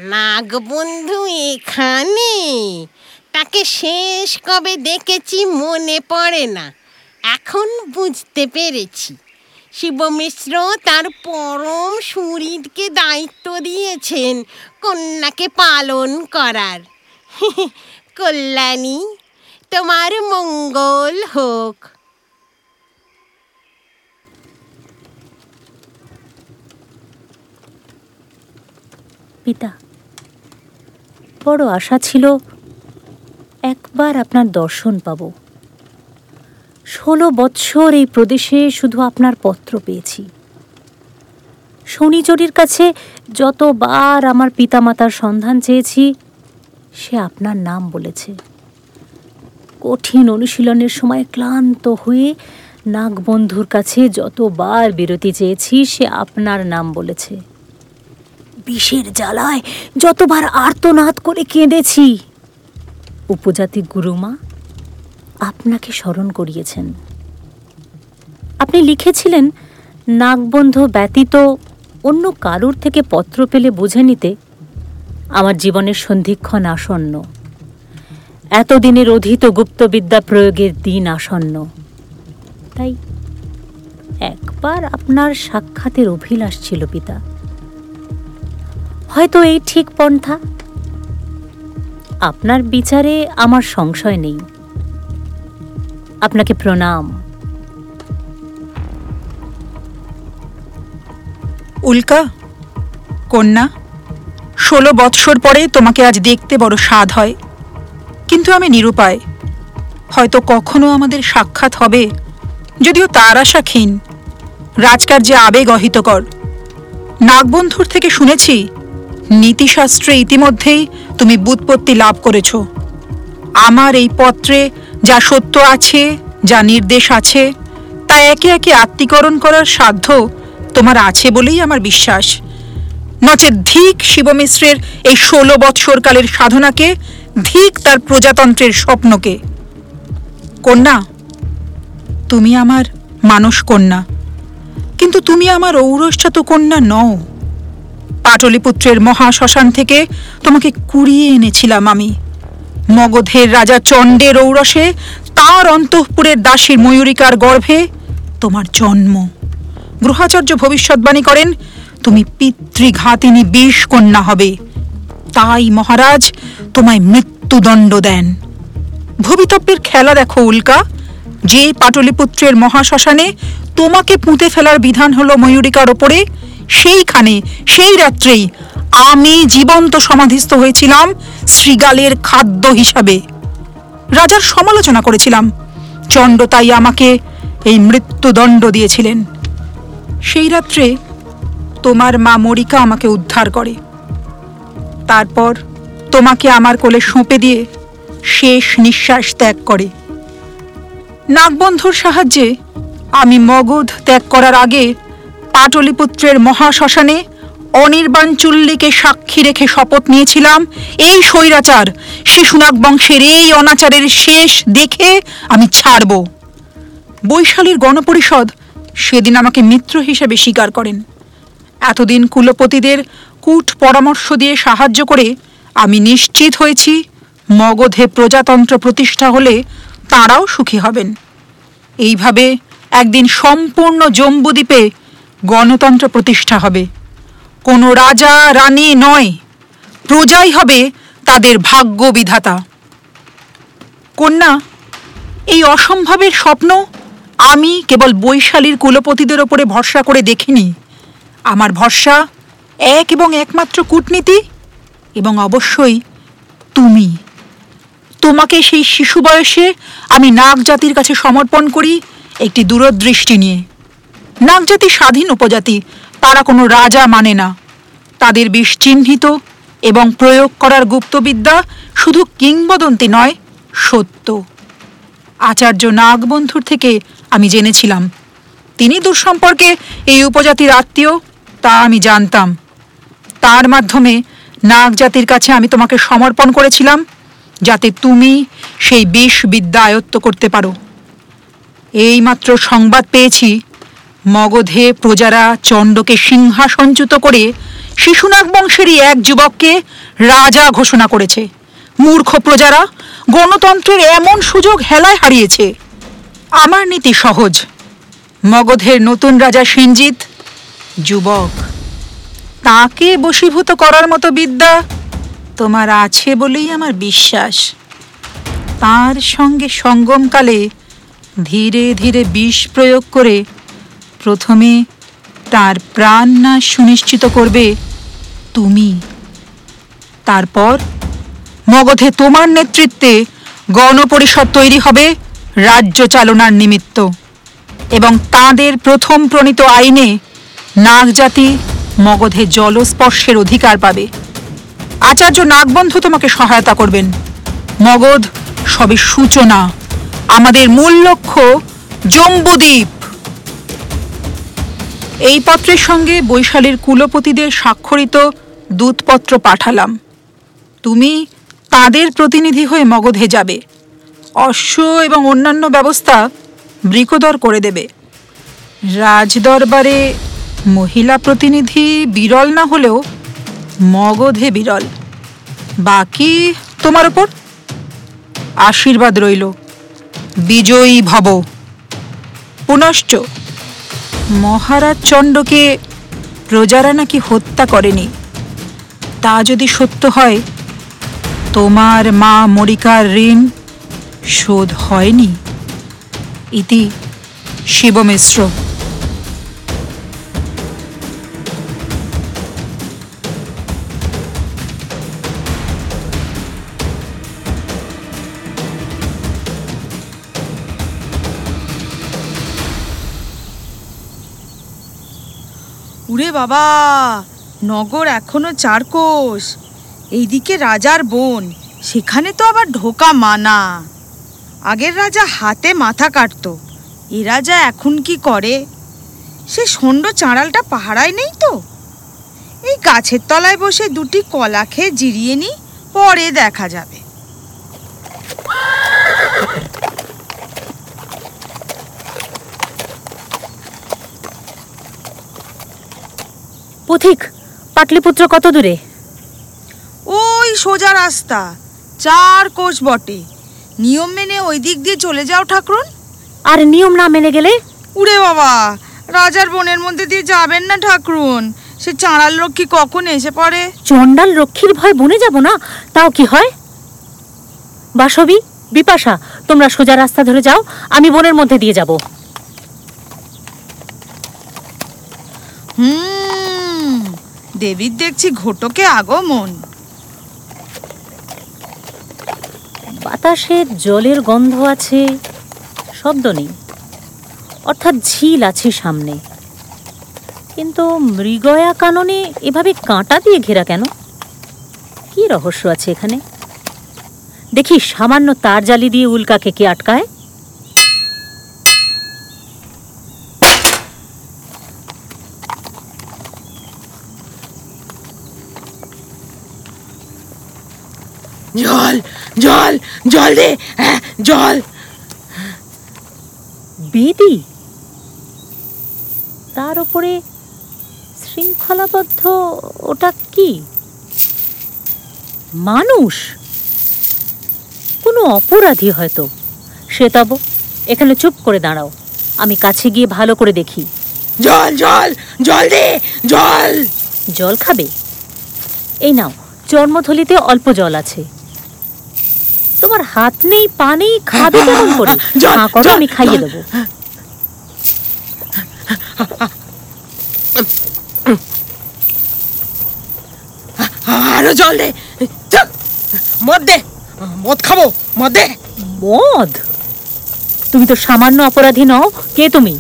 নাগবন্ধু এখানে? তাকে শেষ কবে দেখেছি মনে পড়ে না। এখন বুঝতে পেরেছি। শিবমিশ্র তার পরম সুহৃদকে দায়িত্ব দিয়েছেন কন্যাকে পালন করার। <laughs> কল্যাণী, তোমার মঙ্গল হোক। পিতা, বড় আশা ছিল একবার আপনার দর্শন পাব। ষোলো বৎসর এই প্রদেশে শুধু আপনার পত্র পেয়েছি। শনিচরির কাছে যতবার আমার পিতামাতার সন্ধান চেয়েছি, সে আপনার নাম বলেছে। কঠিন অনুশীলনের সময় ক্লান্ত হয়ে নাগবন্ধুর কাছে যতবার বিরতি চেয়েছি, সে আপনার নাম বলেছে। বিষের জ্বালায় যতবার আর্তনাদ করে কেঁদেছি। উপজাতি গুরুমা আপনাকে স্মরণ করিয়েছেন। আপনি লিখেছিলেন, নাগবন্ধ ব্যতীত অন্য কারুর থেকে পত্র পেলে বুঝে নিতে আমার জীবনের সন্ধিক্ষণ আসন্ন। এতদিনের অধীত গুপ্তবিদ্যা প্রয়োগের দিন আসন্ন। তাই একবার আপনার সাক্ষাতের অভিলাষ ছিল, পিতা। হয়তো এই ঠিক পন্থা আপনার বিচারে আমার সংশয় নেই। আপনাকে প্রণাম। উল্কা, কন্যা, ষোলো বৎসর পরে তোমাকে আজ দেখতে বড় স্বাদ হয়, কিন্তু আমি নিরুপায়। হয়তো কখনো আমাদের সাক্ষাৎ হবে, যদিও তার আশা ক্ষীণ। রাজকার্যে আবেগ অহিতকর। নাগবন্ধুর থেকে শুনেছি নীতিশাস্ত্রে ইতিমধ্যেই তুমি বুৎপত্তি লাভ করেছ। আমার এই পত্রে যা সত্য আছে, যা নির্দেশ আছে, তা একে একে আত্মীকরণ করার সাধ্য তোমার আছে বলেই আমার বিশ্বাস। নচে ধিক শিবমিশ্রের এই ষোলো বৎসরকালের সাধনাকে, ধিক তার প্রজাতন্ত্রের স্বপ্নকে। কন্যা, তুমি আমার মানস কন্যা, কিন্তু তুমি আমার ঔরসজাত কন্যা নও। পাটলিপুত্রের মহাশ্মশান থেকে তোমাকে কুড়িয়ে এনেছিলাম আমি। মগধের রাজা চণ্ডের ঔরসে তার অন্তঃপুরের দাসীর ময়ূরিকার গর্ভে তোমার জন্ম। গ্রহাচার্য ভবিষ্যৎবাণী করেন, তুমি পিতৃঘাতিনী বিষ কন্যা হবে। তাই মহারাজ, তোমায় মৃত্যুদণ্ড দেন। ভবিতব্যের খেলা দেখো উল্কা। যে পাটলিপুত্রের মহাশ্মশানে তোমাকে পুঁতে ফেলার বিধান হলো ময়ূরিকার ওপরে সেইখানে, সেই রাত্রেই আমি জীবন্ত সমাধিস্থ হয়েছিলাম শ্রীগালের খাদ্য হিসাবে। রাজার সমালোচনা করেছিলাম। চণ্ড তাই আমাকে এই মৃত্যুদণ্ড দিয়েছিলেন। সেই রাত্রে তোমার মা মরিকা আমাকে উদ্ধার করে। তারপর তোমাকে আমার কোলে সঁপে দিয়ে শেষ নিঃশ্বাস ত্যাগ করে। নাগবন্ধুর সাহায্যে আমি মগধ ত্যাগ করার আগে পাটলিপুত্রের মহাশ্মশানে অনির্বাণ চুল্লিকে সাক্ষী রেখে শপথ নিয়েছিলাম। এই স্বৈরাচার শিশুনাগ বংশের এই অনাচারের শেষ দেখে আমি ছাড়ব। বৈশালীর গণপরিষদ সেদিন আমাকে মিত্র হিসেবে স্বীকার করেন। এতদিন কুলপতিদের কূট পরামর্শ দিয়ে সাহায্য করে আমি নিশ্চিত হয়েছি মগধে প্রজাতন্ত্র প্রতিষ্ঠা হলে তারাও সুখী হবেন। এইভাবে একদিন সম্পূর্ণ জম্বুদ্বীপে গণতন্ত্র প্রতিষ্ঠা হবে। কোনো রাজা, রানী নয়। প্রজাই হবে তাদের ভাগ্য বিধাতা। কন্যা, এই অসম্ভবের স্বপ্ন আমি কেবল বৈশালীর কুলপতিদের ওপরে ভরসা করে দেখিনি। আমার ভরসা এক এবং একমাত্র কূটনীতি এবং অবশ্যই তুমি। তোমাকে সেই শিশু বয়সে আমি নাগ জাতির কাছে সমর্পণ করি একটি দূরদৃষ্টি নিয়ে। নাগ জাতি স্বাধীন উপজাতি, তারা কোনো রাজা মানে না। তাদের বিষ চিহ্নিত এবং প্রয়োগ করার গুপ্তবিদ্যা শুধু কিংবদন্তি নয়, সত্য। আচার্য নাগবন্ধুর থেকে আমি জেনেছিলাম, তিনি দুঃসম্পর্কে এই উপজাতির আত্মীয়, তা আমি জানতাম। তার মাধ্যমে নাগ জাতির কাছে আমি তোমাকে সমর্পণ করেছিলাম, যাতে তুমি সেই বিষ বিদ্যা আয়ত্ত করতে পারো। এইমাত্র সংবাদ পেয়েছি মগধে প্রজারা চণ্ডকে সিংহাসনচ্যুত করে শিশুনাগ বংশেরই এক যুবককে রাজা ঘোষণা করেছে। মূর্খ প্রজারা গণতন্ত্রের এমন সুযোগ হেলায় হারিয়েছে। আমার নীতি সহজ। মগধের নতুন রাজা সিঞ্জিত যুবক, তাকে বশীভূত করার মতো বিদ্যা তোমার আছে বলেই আমার বিশ্বাস। তার সঙ্গে সঙ্গমকালে ধীরে ধীরে বিষ প্রয়োগ করে প্রথমে তার প্রাণ না সুনিশ্চিত করবে তুমি। তারপর মগধে তোমার নেতৃত্বে গণপরিষদ তৈরি হবে রাজ্য চালনার নিমিত্ত এবং তাদের প্রথম প্রণীত আইনে নাগজাতি মগধে জলস্পর্শের অধিকার পাবে। আচার্য নাগবন্ধু তোমাকে সহায়তা করবেন। মগধ সবে সূচনা। আমাদের মূল লক্ষ্য জম্বুদ্বীপ। এই পত্রের সঙ্গে বৈশালীর কুলপতিদের স্বাক্ষরিত দূতপত্র পাঠালাম। তুমি তাদের প্রতিনিধি হয়ে মগধে যাবে। অশ্ব এবং অন্যান্য ব্যবস্থা বৃকদর করে দেবে। রাজদরবারে মহিলা প্রতিনিধি বিরল না হলেও মগধে বিরল। বাকি তোমার ওপর আশীর্বাদ রইল। বিজয়ী ভব। পুনশ্চ মহারাজ চণ্ডকে প্রজারা নাকি হত্যা করেনি? তা যদি সত্য হয়, তোমার মা মরিকার ঋণ শোধ হয়নি? ইতি শিবমিশ্র। বাবা, নগর এখনও চারকোষ এইদিকে রাজার বোন, সেখানে তো আবার ঢোকা মানা। আগের রাজা হাতে মাথা কাটতো, এ রাজা এখন কি করে? সে ষণ্ড চাঁড়ালটা পাহারায় নেই তো? এই গাছের তলায় বসে দুটি কলা খেয়ে জিরিয়ে নি পরে দেখা যাবে। পথিক পাটলিপুত্র কত দূরে? ওই সোজা রাস্তা চার কোষ বটে। নিয়ম মেনে ওই দিক দিয়ে চলে যাও ঠাকুরন। আর নিয়ম না মেনে গেলে? উড়ে বাবা রাজার বনের মধ্যে দিয়ে যাবেন না ঠাকুরন। সে চাঁড়াল লক্ষ্মী কখন এসে পড়ে? চণ্ডাল রক্ষীর ভয় বনে যাব না? তাও কি হয়? বাসবি বিপাশা তোমরা সোজা রাস্তা ধরে যাও আমি বনের মধ্যে দিয়ে যাব। হুম দেবীর দেখছি ঘটকে আগমন। বাতাসে জলের গন্ধ আছে, শব্দ নেই। অর্থাৎ ঝিল আছে সামনে। কিন্তু মৃগয়া কাননে এভাবে কাঁটা দিয়ে ঘেরা কেন? কি রহস্য আছে এখানে? দেখি সামান্য তার জালি দিয়ে উল্কাকে কে আটকায়? জল জল জল দে হ্যাঁ, জল। বেদি? তার উপরে শৃঙ্খলাবদ্ধ ওটা কি? মানুষ? কোনো অপরাধী হয়তো। শ্বেতাব এখানে চুপ করে দাঁড়াও। আমি কাছে গিয়ে ভালো করে দেখি। জল জল জল দে জল। জল খাবে? এই নাও চর্মথলিতে অল্প জল আছে। তোমার হাত নেই পা নেই খাবে কেমন করে? <laughs> হাঁ করো আমি খাইয়ে দেবো? আরও জল দে। মদ দে। মদ খাব। মদ দে। মদ? তুমি তো সামান্য অপরাধী নও। কে তুমি?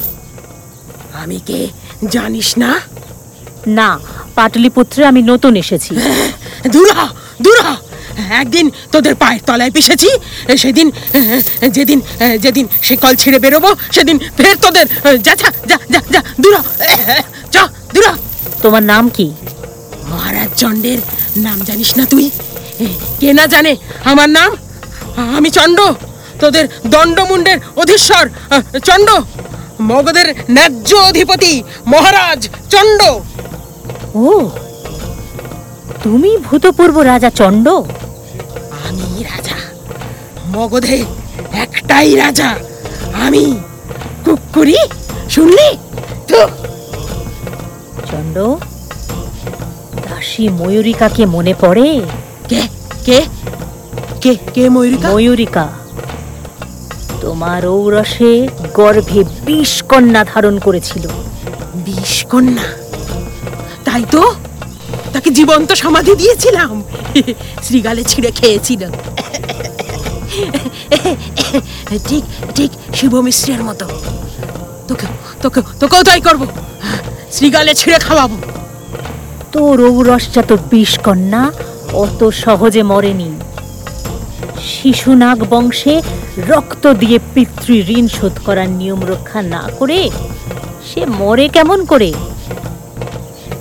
আমি কে? জানিস না? না পাটলিপুত্রে আমি নতুন এসেছি। দূর হ, দূর হ। একদিন তোদের পায়ের তলায় পিষেছি সেদিন যেদিন যেদিন সে কল ছিঁড়ে বেরোবো সেদিন ফের তোদের যা যা যা যা দূর। চ দূর তোমার নাম কি? মহারাজ চণ্ডের নাম জানিস না তুই? কে না জানে আমার নাম? আমি চণ্ড তোদের দণ্ডমুণ্ডের অধীশ্বর চণ্ড মগধের ন্যায্য অধিপতি মহারাজ চণ্ড। ও তুমি ভূতপূর্ব রাজা চণ্ড? আমি রাজা। মগধে একটাই রাজা। আমি কুকুরি শুনলি? তো চণ্ড দাসী ময়ূরিকাকে মনে পড়ে? কে? কে? কে? কে ময়ূরিকা? ময়ূরিকা। তোমার ঔরসে গর্ভে বিষ কন্যা ধারণ করেছিল। বিষ কন্যা? তাই তো? তাকে জীবন্ত সমাধি দিয়েছিলাম। শ্রীগালে ছিঁড়ে খেয়েছিল। ঠিক ঠিক শিব মিশ্রের মতো। তোকে তোকে তোকেও তাই করব। শ্রীগালে ছিঁড়ে খাওয়াবো। তোর ঔরসজাত বিষ কন্যা অত সহজে মরেনি। শিশুনাগ বংশে রক্ত দিয়ে পিতৃ ঋণ শোধ করার নিয়ম রক্ষা না করে সে মরে কেমন করে?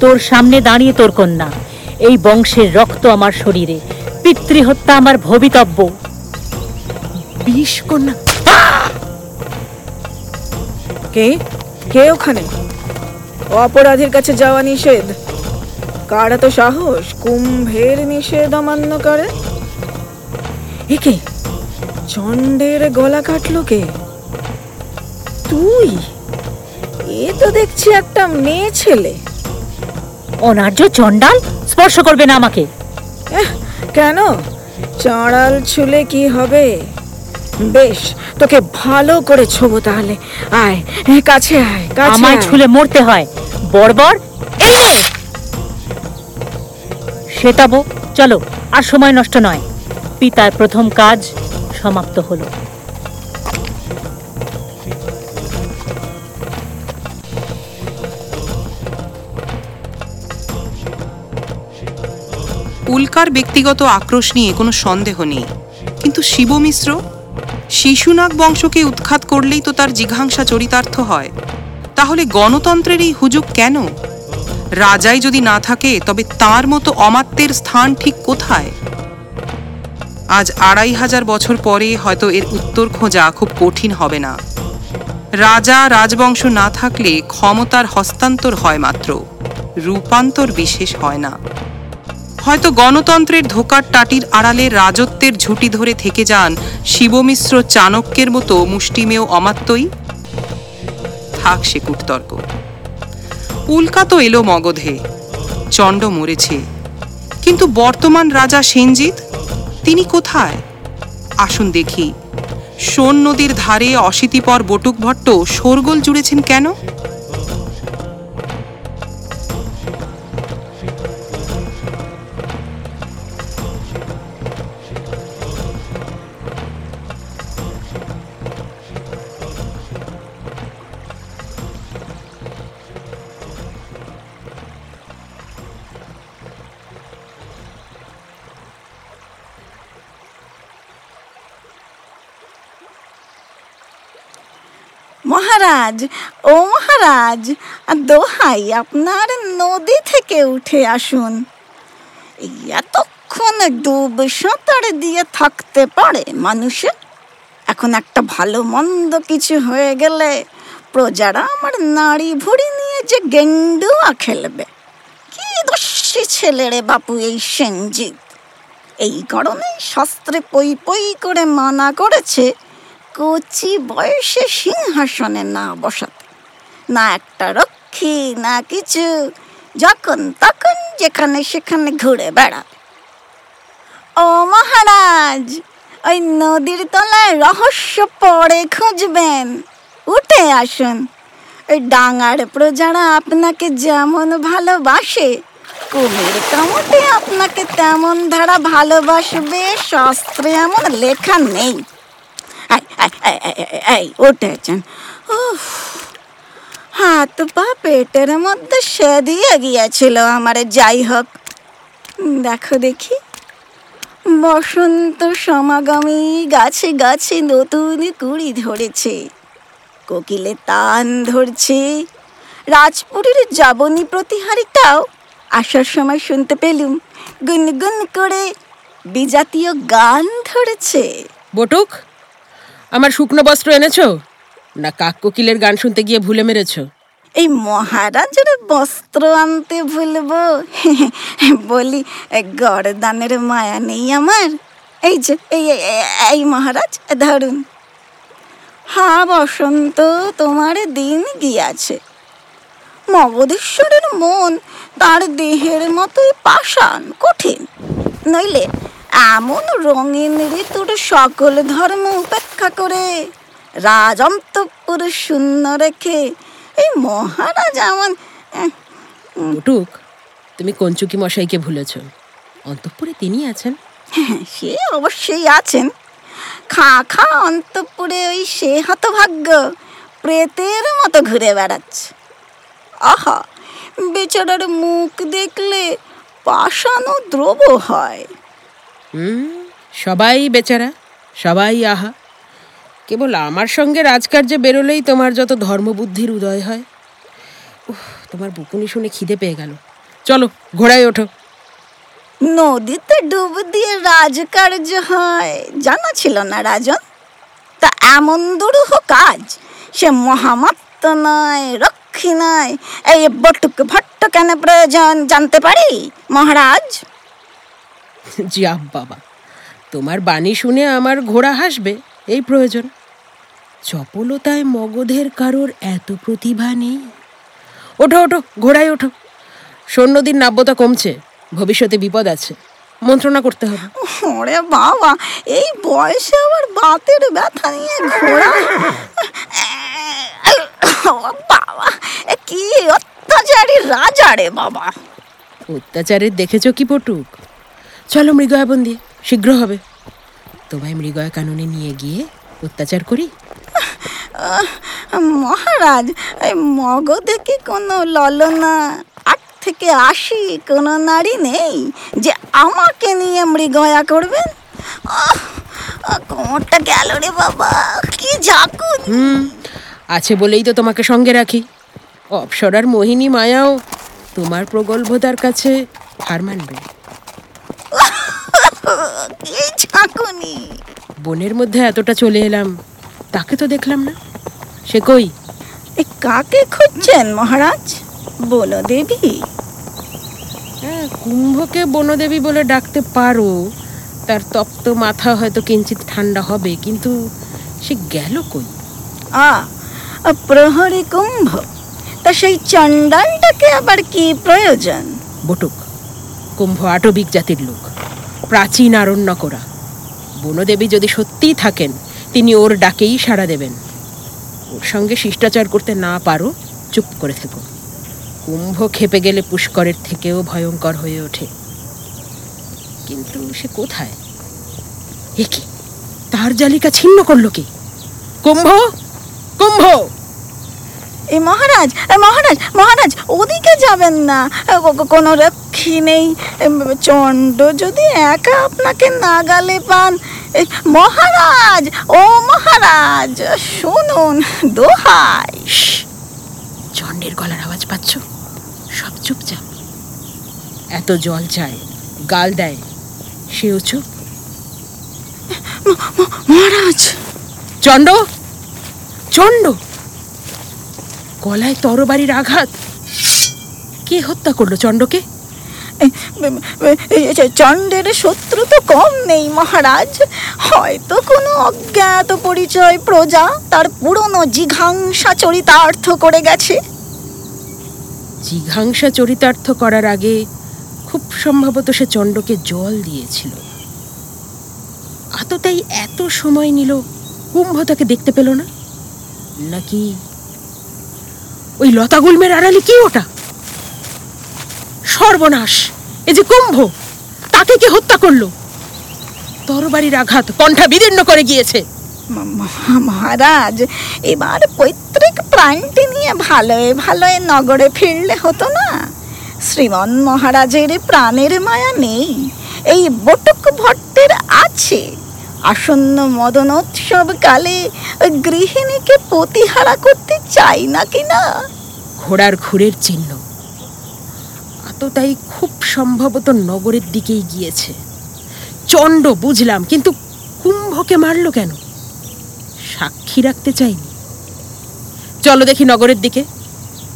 তোর সামনে দাঁড়িয়ে তোর কন্যা। এই বংশের রক্ত আমার শরীরে। পিতৃহত্যা আমার ভবিতব্য। বিষ কন্যা। কে? কে ওখানে? অপরাধীর কাছে যাওয়া নিষেধ? কার এত সাহস? কুম্ভের নিষেধ অমান্য করে? একে? চণ্ডের গলা কাটলো কে? তুই? এ তো দেখছি একটা মেয়ে ছেলে। অনার্য চণ্ডাল? স্পর্শ করবে না আমাকে। কেন? চাঁড়াল ছুলে কি হবে? বেশ তোকে ভালো করে ছোবো তাহলে। আয় কাছে আয় কাছে আমায় ছুলে মরতে হয়। বর্বর এই শ্বেতাবো চলো আর সময় নষ্ট নয়। পিতার প্রথম কাজ সমাপ্ত হলো। উল্কার ব্যক্তিগত আক্রোশ নিয়ে কোনো সন্দেহ নেই। কিন্তু শিব মিশ্র শিশুনাগ বংশকে উৎখাত করলেই তো তার জিঘাংসা চরিতার্থ হয়। তাহলে গণতন্ত্রের এই হুজুগ কেন? রাজাই যদি না থাকে, তবে তার মতো অমাত্যের স্থান ঠিক কোথায়? আজ আড়াই হাজার বছর পরে হয়তো এর উত্তর খোঁজা খুব কঠিন হবে না। রাজা, রাজবংশ না থাকলে ক্ষমতার হস্তান্তর হয় মাত্র। রূপান্তর বিশেষ হয় না। হয়তো গণতন্ত্রের ধোকার টাটির আড়ালে রাজত্বের ঝুঁটি ধরে থেকে যান শিবমিশ্র চাণক্যের মতো মুষ্টিমেয় অমাত্যই। থাক সে কূটতর্ক। উল্কা তো এলো মগধে, চণ্ড মরেছে। কিন্তু বর্তমান রাজা সেনজিৎ, তিনি কোথায়? আসুন দেখি। সোন নদীর ধারে অশীতিপর বটুক ভট্ট শোরগোল জুড়েছেন কেন? মহারাজ, ও মহারাজ, দোহাই আপনার নদী থেকে উঠে আসুন। এতক্ষণ ডুব সাঁতার দিয়ে থাকতে পারে মানুষে? এখন একটা ভালো মন্দ কিছু হয়ে গেলে প্রজারা আমার নাড়ি ভুড়ি নিয়ে যে গেন্ডুয়া খেলবে। কি দস্যি ছেলে রে বাপু এই সেনজিৎ? এই কারণে শাস্ত্রে পই পই করে মানা করেছে কচি বয়সে সিংহাসনে না বসাতে, না একটা রক্ষী, না কিছু, যখন তখন যেখানে সেখানে ঘুরে বেড়াবে ও মহারাজ, ওই নদীর তলায় রহস্য পরে খুঁজবেন। উঠে আসুন। ওই ডাঙার প্রজারা আপনাকে যেমন ভালোবাসে, কুমির কামটে আপনাকে তেমন ধারা ভালোবাসবে, শাস্ত্রে এমন লেখা নেই। এই, উঠেছেন হাত পা পেটের মধ্যে সেদিয়ে গিয়েছিল আমার যাই হোক। দেখো দেখি। বসন্ত সমাগমী গাছে গাছে নতুন কুড়ি ধরেছে। কোকিলে তান ধরছে। রাজপুরীর যাবনী প্রতিহারিটাও আসার সময় শুনতে পেলুম। গুনগুন করে বিজাতীয় গান ধরেছে। বটুক আমার শুকনো বস্ত্র এনেছো? না, কাক কোকিলের গান শুনতে গিয়ে ভুলে মেরেছো। এই মহারাজের বস্ত্র আনতে ভুলবো। বলি, গরদানের মায়া নেই আমার। এই যে, এই- এই মহারাজ, ধরুন। হা, বসন্ত, তোমার দিন গিয়াছে। মগধেশ্বরের মন তার দেহের মতোই পাষাণ, কঠিন। নইলে এমন রঙিন ঋতুর সকল ধর্ম উপেক্ষা করে রাজ অন্তঃপুর শূন্য রেখে এই মহারাজ এমন বটুক তুমি কঞ্চুকি মশাইকে ভুলেছ। অন্তঃপুরে তিনি আছেন। হ্যাঁ, সে অবশ্যই আছেন। খা খা অন্তঃপুরে ওই সে হতভাগ্য প্রেতের মতো ঘুরে বেড়াচ্ছে। আহা বেচারার মুখ দেখলে পাষাণও দ্রব হয়। সবাই বেচারা, সবাই আহা। কেবল আমার সঙ্গে রাজকার্যে বেরোলেই তোমার যত ধর্মবুদ্ধির উদয় হয়। তোমার বুকুনি শুনে খিদে পেয়ে গেল। চলো, ঘোড়ায় ওঠো। নদীতে ডুব দিয়ে রাজকার্য হয়। জানা ছিল না রাজন। তা এমন দুরূহ কাজ, সে মহামাত্ম নয়, রক্ষী নয়। এই বটুক ভট্ট কেন প্রয়োজন জানতে পারি, মহারাজ? <laughs> যা বাবা। তোমার বাণী শুনে আমার ঘোড়া হাসবে এই প্রয়োজন। চপলতায় মগধের কারোর এত প্রতিভা নেই। ওঠো ওঠো ঘোড়ায় ওঠো। সৈন্যদিন নাব্যতা কমছে ভবিষ্যতে বিপদ আছে। মন্ত্রণা করতে হবে। ওরে বাবা এই বয়সে আবার বাতের ব্যথা নিয়ে ঘোড়া। বাবা এ কি অত্যাচারী রাজা রে বাবা। অত্যাচারের দেখেছ কি পটুক? চলো মৃগয়া দিয়ে শীঘ্র হবে। তোমায় মৃগয়া কাননে নিয়ে গিয়ে অত্যাচার করি? মহারাজ মগধে কি কোনো ললনা? আট থেকে আশি কোনো নারী নেই যে আমাকে নিয়ে মৃগয়া করবেন? কোমরটা গেল রে বাবা কি ঝাকুন। আছে বলেই তো তোমাকে সঙ্গে রাখি। অপসরার মোহিনী মায়াও তোমার প্রগল্ভতার কাছে হার মানবে। ঝাঁকুনি বনের মধ্যে এতটা চলে এলাম তাকে তো দেখলাম না। সে কই? এ কাকে খুঁজছেন মহারাজ? বনদেবী। হ্যাঁ কুম্ভকে বনদেবী বলে ডাকতে পারো তার তপ্ত মাথা হয়তো কিঞ্চিত ঠান্ডা হবে কিন্তু সে গেল কই? আ প্রহরী কুম্ভ তা সেই চণ্ডালটাকে আবার কি প্রয়োজন? বটুক কুম্ভ আটবিক জাতির লোক। প্রাচীন আরণ্য করা। বনদেবী যদি সত্যিই থাকেন, তিনি ওর ডাকেই সাড়া দেবেন। ওর সঙ্গে শিষ্টাচার করতে না পারো, চুপ করে থেকো। কুম্ভ খেপে গেলে পুষ্করের থেকেও ভয়ঙ্কর হয়ে ওঠে। কিন্তু সে কোথায়? এ কি? তার জালিকা ছিন্ন করল কি? কুম্ভ? কুম্ভ! এ মহারাজ মহারাজ মহারাজ ওদিকে যাবেন না। কোনো রক্ষী নেই। চণ্ড যদি একা আপনাকে নাগালে পান মহারাজ ও মহারাজ শুনুন দোহাই চণ্ডের গলার আওয়াজ পাচ্ছ? সব চুপচাপ। এত জল চায় গাল দেয় সেও চুপ। মহারাজ। চণ্ড চণ্ড। গলায় তরবারির আঘাত। কে হত্যা করল চণ্ডকে চণ্ডের শত্রু তো কম নেই মহারাজ। হয়তো কোনো অজ্ঞাত পরিচয় প্রজা তার পুরনো জিঘাংসা চরিতার্থ করে গেছে। জিঘাংসা চরিতার্থ করার আগে খুব সম্ভবত সে চণ্ডকে জল দিয়েছিল। আততাই এত সময় নিল কুম্ভ তাকে দেখতে পেল না? নাকি ওই লতা গুলমের আড়ালে কি ওটা? সর্বনাশ, এ যে কুম্ভ, তাকে কে হত্যা করল? তরবারির আঘাত কণ্ঠা বিদীর্ণ করে গিয়েছে। মহারাজ, এবার পৈতৃক প্রাণটি নিয়ে ভালোয় ভালোয় নগরে ফিরলে হতো না? শ্রীমন মহারাজের প্রাণের মায়া নেই, এই বটক ভট্টের আছে। আসন্ন মদনোৎসব কালে গৃহিণীকে প্রতিহারা করতে চাই না কি না? ঘোড়ার খুরের চিহ্ন। আততাই খুব সম্ভবত নগরের দিকেই গিয়েছে। চণ্ড বুঝলাম কিন্তু কুম্ভকে মারলো কেন? সাক্ষী রাখতে চাইনি। চলো দেখি নগরের দিকে।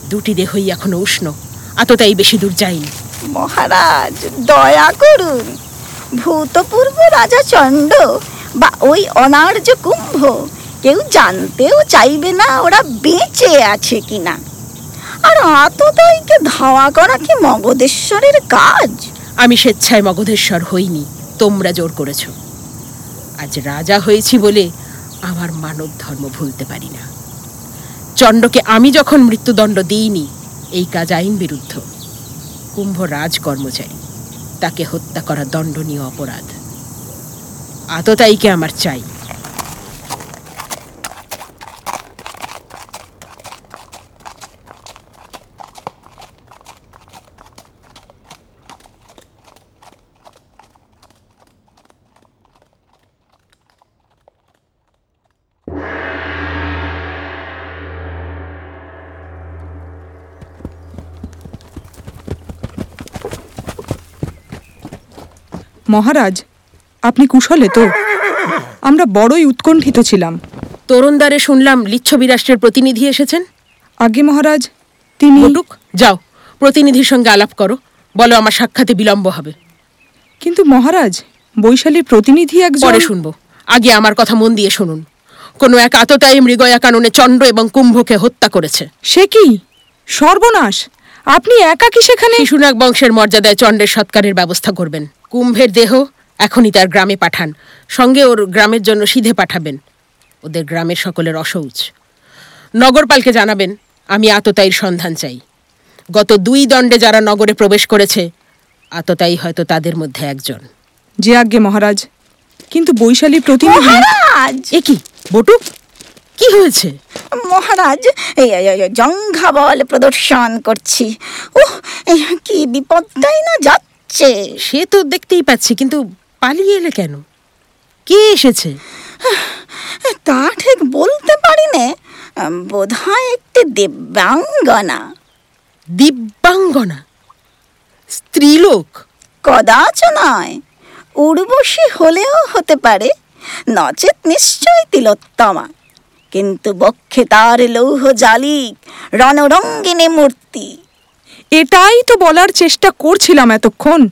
দুটি দেহই এখনও উষ্ণ আততাই বেশি দূর যায়নি মহারাজ দয়া করুন। ভূতপূর্ব রাজা চণ্ড বা ওই অনার্য কুম্ভ। কেউ জানতেও চাইবে না ওরা বেঁচে আছে কিনা। আর আততাইকে ধাওয়া করা কি মগধেশ্বরের কাজ? আমি স্বেচ্ছায় মগধেশ্বর হইনি, তোমরা জোর করেছ। আজ রাজা হয়েছি বলে আমার মানব ধর্ম ভুলতে পারি না। চণ্ডকে আমি যখন মৃত্যুদণ্ড দিইনি, এই কাজ আইন বিরুদ্ধ। কুম্ভ রাজ কর্মচারী তাকে হত্যা করা দণ্ডনীয় অপরাধ। আততাইকে আমার চাই। মহারাজ আপনি কুশলে তো। আমরা বড়ই উৎকণ্ঠিত ছিলাম। তরুণদারে শুনলাম লিচ্ছবি রাষ্ট্রের প্রতিনিধি এসেছেন। আগে মহারাজ তিনি যাও প্রতিনিধির সঙ্গে আলাপ করো। বলো আমার সাক্ষাতে বিলম্ব হবে। কিন্তু মহারাজ বৈশালীর প্রতিনিধি একজন পরে শুনব। আগে আমার কথা মন দিয়ে শুনুন। কোনো এক আততায়ী মৃগয়া কাননে চণ্ড এবং কুম্ভকে হত্যা করেছে। সে কি? সর্বনাশ! আপনি একা কি সেখানে শিশুনাগ বংশের মর্যাদায় চণ্ডের সৎকারের ব্যবস্থা করবেন। কুম্ভের দেহ এখনই তার গ্রামে পাঠান। সঙ্গে ওর গ্রামের জন্য সিধে পাঠাবেন। ওদের গ্রামের সকলের অশৌচ নগরপালকে জানাবেন আমি আততায়ীর সন্ধান চাই। গত দুই দণ্ডে যারা নগরে প্রবেশ করেছে আততায়ী হয়তো তাদের মধ্যে একজন। যে আজ্ঞে মহারাজ কিন্তু বৈশালী প্রতিনিধি এ কি? বটুক কি হয়েছে? মহারাজ এই এই, এই, জঙ্ঘা বল প্রদর্শন করছি। ও কি বিপদটাই না? যাচ্ছে সে তো দেখতেই পাচ্ছি কিন্তু পালিয়ে এলে কেন? কে এসেছে? <sighs> তা ঠিক বলতে পারি নে বোধ হয় একটি দিব্যাঙ্গনা। দিব্যাঙ্গনা? স্ত্রীলোক? কদাচ নয় উর্বশী হলেও হতে পারে নচেত নিশ্চয় তিলোত্তমা। কিন্তু বক্ষে তার লৌহ জালিক রণরঙ্গিনী মূর্তি। এটাই তো বলার চেষ্টা করছিলাম এতক্ষণ।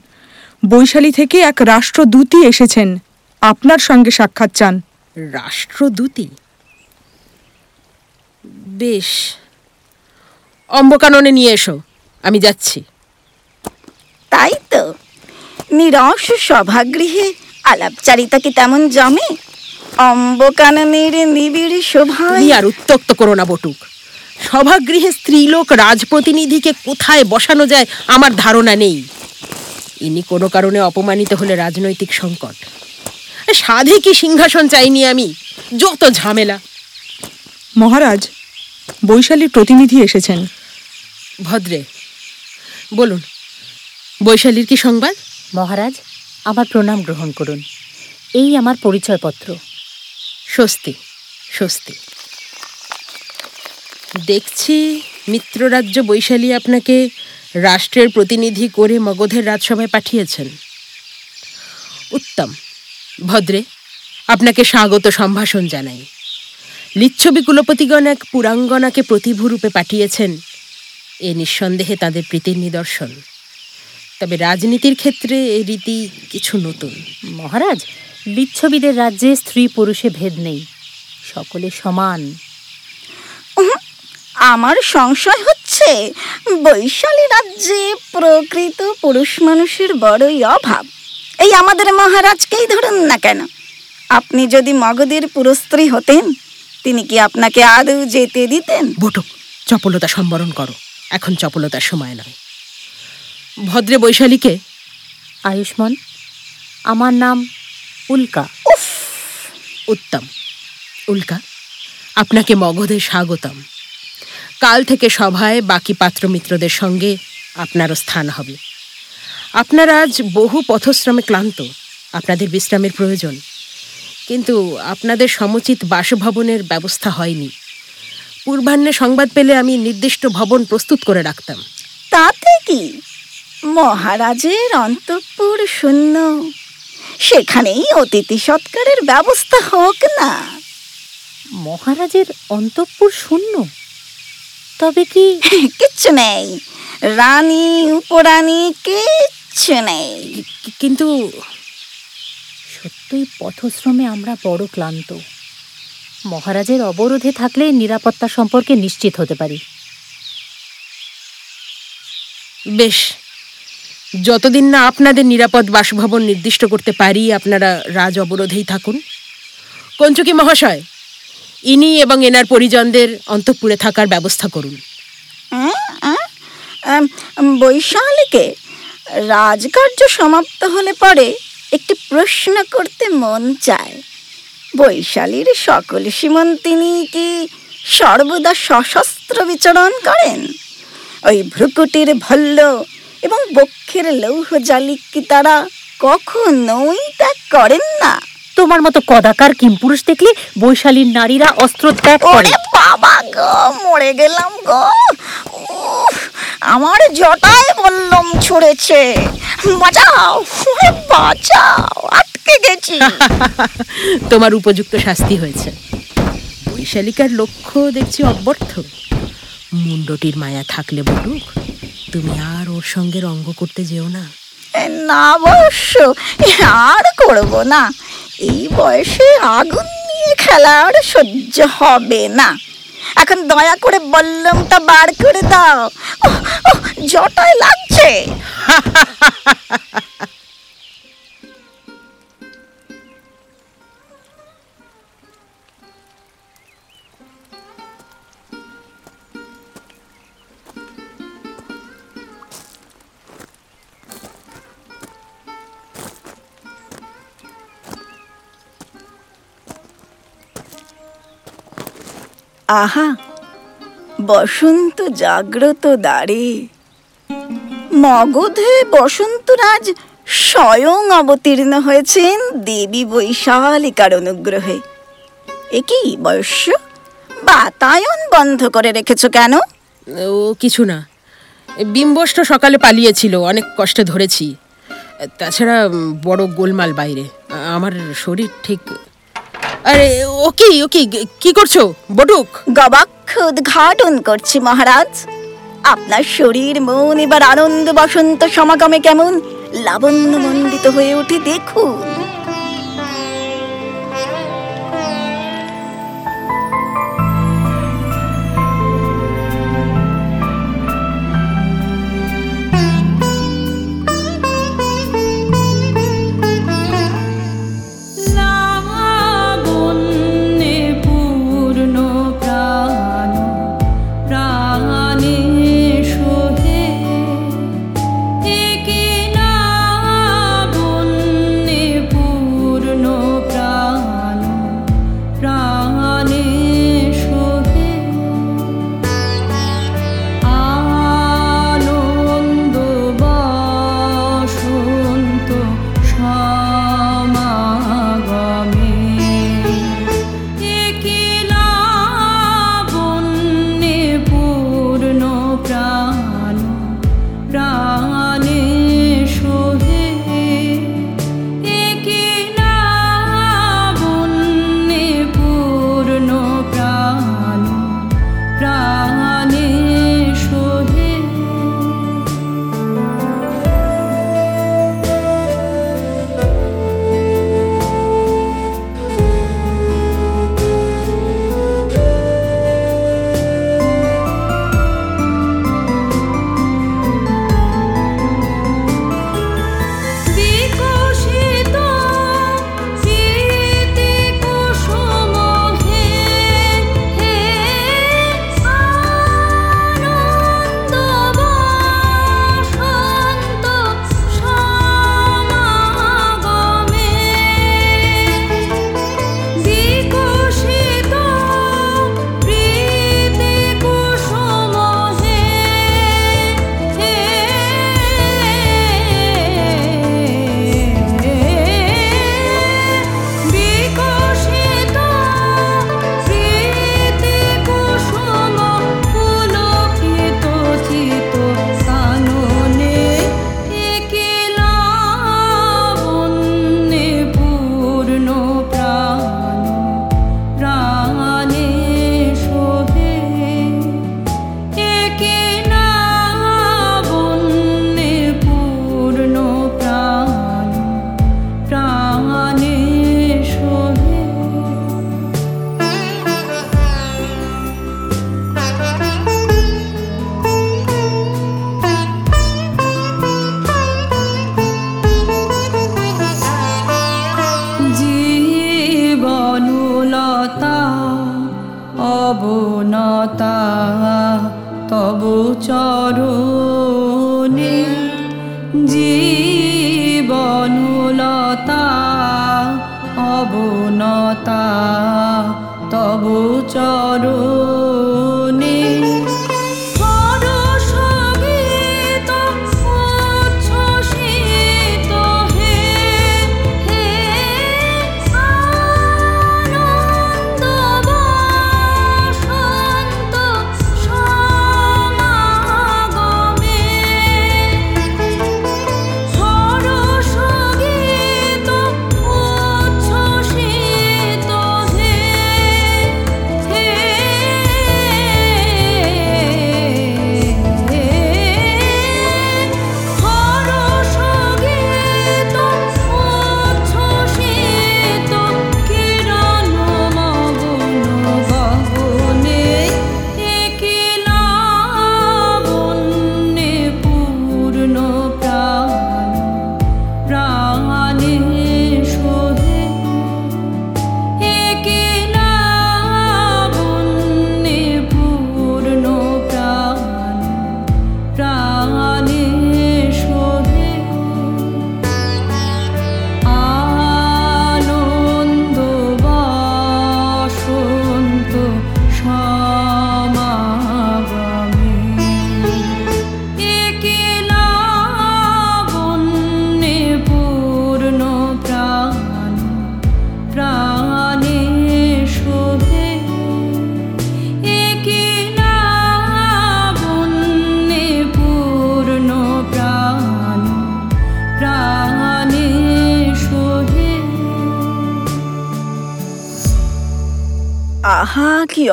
বৈশালী থেকে এক রাষ্ট্রদূতই এসেছেন। আপনার সঙ্গে সাক্ষাৎ চান। রাষ্ট্রদূতী বেশ। অম্বকাননে নিয়ে এসো আমি যাচ্ছি। তাই তো। নিরস সভাগৃহে আলাপচারিতা কি তেমন জমে? অম্বকাননের নিবিড় শোভায় আর উত্তক্ত করো না বটুক। সভাগৃহে স্ত্রীলোক রাজপ্রতিনিধিকে কোথায় বসানো যায় আমার ধারণা নেই। ইনি কোনো কারণে অপমানিত হলে রাজনৈতিক সংকট। সাধে কি সিংহাসন চাইনি আমি? যত ঝামেলা। মহারাজ বৈশালীর প্রতিনিধি এসেছেন। ভদ্রে বলুন বৈশালীর কি সংবাদ? মহারাজ আমার প্রণাম গ্রহণ করুন। এই আমার পরিচয়পত্র। স্বস্তি স্বস্তি। দেখছি মিত্ররাজ্য বৈশালী আপনাকে রাষ্ট্রের প্রতিনিধি করে মগধের রাজসভায় পাঠিয়েছেন। উত্তম। ভদ্রে, আপনাকে স্বাগত সম্ভাষণ জানাই। লিচ্ছবি কুলপতিগণ এক পুরাঙ্গনাকে প্রতিভূরূপে পাঠিয়েছেন, এ নিঃসন্দেহে তাদের প্রীতির নিদর্শন। তবে রাজনীতির ক্ষেত্রে এ রীতি কিছু নতুন। মহারাজ, লিচ্ছবিদের রাজ্যে স্ত্রী পুরুষে ভেদ নেই। সকলে সমান। আমার সংশয় হচ্ছে বৈশালী রাজ্যে প্রকৃত পুরুষ মানুষের বড়ই অভাব। এই আমাদের মহারাজকেই ধরুন না কেন। আপনি যদি মগধের পুরস্ত্রী হতেন তিনি কি আপনাকে আদৌ যেতে দিতেন? বটুক চপলতা সম্বরণ করো। এখন চপলতার সময় নয়। ভদ্রে বৈশালীকে। আয়ুষ্মান আমার নাম উল্কা। উফ! উত্তম। উল্কা আপনাকে মগধে স্বাগতম। কাল থেকে সভায় বাকি পাত্র মিত্রদের সঙ্গে আপনারও স্থান হবে। আপনারা আজ বহু পথশ্রমে ক্লান্ত আপনাদের বিশ্রামের প্রয়োজন। কিন্তু আপনাদের সমুচিত বাসভবনের ব্যবস্থা হয়নি। পূর্বাহ্নে সংবাদ পেলে আমি নির্দিষ্ট ভবন প্রস্তুত করে রাখতাম। তাতে কি? মহারাজের অন্তঃপুর শূন্য। সেখানেই অতিথি সৎকারের ব্যবস্থা হোক না। মহারাজের অন্তঃপুর শূন্য? তবে কি? কিচ্ছু নেই। রানী উপরানী কিচ্ছু নেই। কিন্তু সত্যই পথশ্রমে আমরা বড় ক্লান্ত। মহারাজের অবরোধে থাকলে নিরাপত্তা সম্পর্কে নিশ্চিত হতে পারি। বেশ। যতদিন না আপনাদের নিরাপদ বাসভবন নির্দিষ্ট করতে পারি আপনারা রাজ অবরোধেই থাকুন। কঞ্চকি মহাশয় ইনি এবং এনার পরিজনদের অন্তঃপুরে থাকার ব্যবস্থা করুন। আহ, আম, বৈশালীকে রাজকার্য সমাপ্ত হলে পরে একটি প্রশ্ন করতে মন চায়। বৈশালীর সকল সীমন্তিনী কি সর্বদা সশস্ত্র বিচরণ করেন? ওই ভ্রুকুটির ভল্ল এবং বক্ষের লৌহ জালিক কি তারা কখনোই ত্যাগ করেন না? তোমার মতো কদাকার কিমপুরুষ দেখলে বৈশালীর নারীরা অস্ত্র ত্যাগ করে বাবা গো মরে গেলাম গো। আমার জটায় বললম ছুঁড়েছে। বাঁচাও বাঁচাও আটকে গেছি। <laughs> তোমার উপযুক্ত শাস্তি হয়েছে। বৈশালিকার লক্ষ্য দেখছি অব্যর্থ। মুন্ডটির মায়া থাকলে বটুক তুমি আর ওর সঙ্গে রঙ্গ করতে যেও না। না অবশ্য আর করব না। এই বয়সে আগুন নিয়ে খেলা আর সহ্য হবে না। এখন দয়া করে বল্লমটা বার করে দাও। জটায় লাগছে। <laughs> আহা, বসন্ত জাগ্রত দ্বারে। মগধে বসন্তরাজ স্বয়ং অবতীর্ণ হয়েছেন দেবী বৈশালিকার অনুগ্রহে। এ কি বয়স্য, বাতায়ন বন্ধ করে রেখেছ কেন? ও কিছু না, বিম্বষ্ট সকালে পালিয়েছিল, অনেক কষ্টে ধরেছি। তাছাড়া বড় গোলমাল বাইরে, আমার শরীর ঠিক আরে ও কি ওকে, কি করছ? বটুক। গবাক্ষুদ ঘাটন করছি, মহারাজ। আপনার শরীর, মন, এবার আনন্দ বসন্ত সমাগমে কেমন? লাবণ্য মণ্ডিত হয়ে উঠে দেখুন।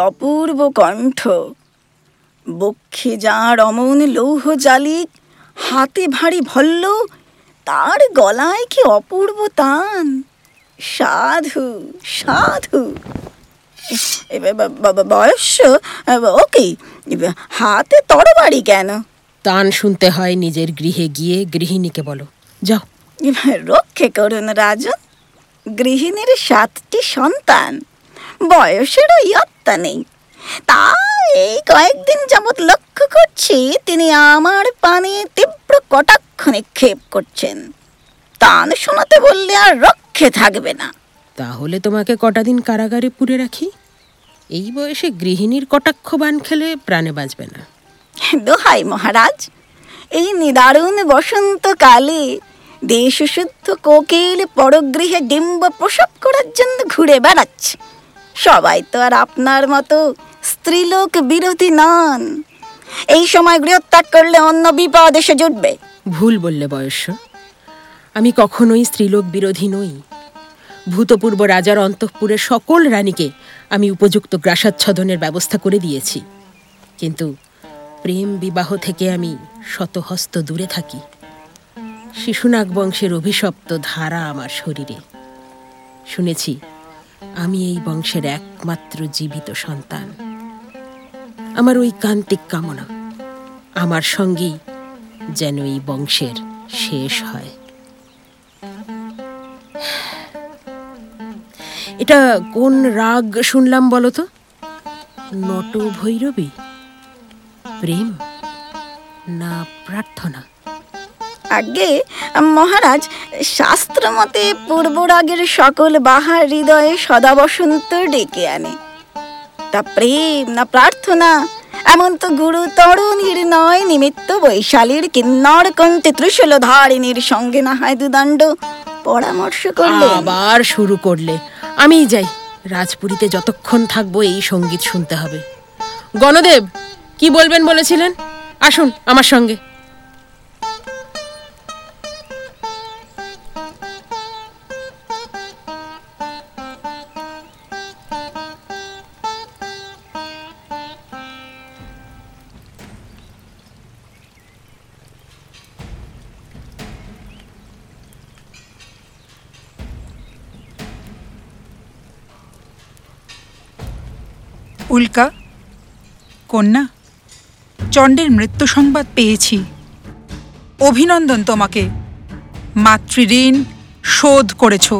অপূর্ব কণ্ঠ। বক্ষে যার অমন লৌহ জালিক হাতে ভারী ভল্ল তার গলায় কি অপূর্ব তান? সাধু সাধু। বয়স্য ওকে হাতে তরবারি কেন? তান শুনতে হয় নিজের গৃহে গিয়ে গৃহিণীকে বলো যাও। রক্ষে করুন রাজন গৃহিণীর সাতটি সন্তান। বয়সেরও ইয়ত্তা নেই। তা এই কয়েকদিন যাবৎ লক্ষ্য করছি তিনি আমার পানে তীব্র কটাক্ষ নিক্ষেপ করছেন। তান শোনাতে বললে আর রক্ষে থাকবে না। তাহলে তোমাকে কটা দিন কারাগারে পুরে রাখি? এই বয়সে গৃহিণীর কটাক্ষ বান খেলে প্রাণে বাঁচবে না। দোহাই মহারাজ এই নিদারুণ বসন্তকালে দেশশুদ্ধ কোকিল পরগৃহে ডিম্ব প্রসব করার জন্য ঘুরে বেড়াচ্ছে। সবাই তো আর আপনার মতো স্ত্রীলোক বিরোধী নন। এই সময় গৃহত্যাগ করলে অন্য বিপদ এসে জুটবে। ভুল বললে বয়স আমি কখনোই স্ত্রীলোক বিরোধী নই। ভূতপূর্ব রাজার অন্তঃপুরের সকল রানীকে আমি উপযুক্ত গ্রাসাচ্ছাদনের ব্যবস্থা করে দিয়েছি। কিন্তু প্রেম বিবাহ থেকে আমি শতহস্ত দূরে থাকি। শিশুনাগ বংশের অভিশপ্ত ধারা আমার শরীরে। শুনেছি আমি এই বংশের একমাত্র জীবিত সন্তান। আমার ওই কান্তিক কামনা, আমার সঙ্গেই যেন এই বংশের শেষ হয়। এটা কোন রাগ শুনলাম বলো তো? নট ভৈরবী প্রেম না প্রার্থনা? আগে মহারাজ শাস্ত্র মতে পূর্বরাগের সকল বাহার হৃদয়ে সদা বসন্ত ডেকে আনে। তা প্রেম না প্রার্থনা? এমন তো গুরুতর নির্ণয় নিমিত্ত বৈশালীর কিন্নর কন্তে ত্রিশূল ধারিণীর সঙ্গে না হয় দুদণ্ড। পরামর্শ করলে আবার শুরু করলে। আমি যাই, রাজপুরীতে যতক্ষণ থাকব এই সংগীত শুনতে হবে। গণদেব, কি বলবেন বলেছিলেন? আসুন আমার সঙ্গে। কন্যা, চণ্ডের মৃত্যু সংবাদ পেয়েছি। অভিনন্দন তোমাকে। মাতৃঋণ শোধ করেছ।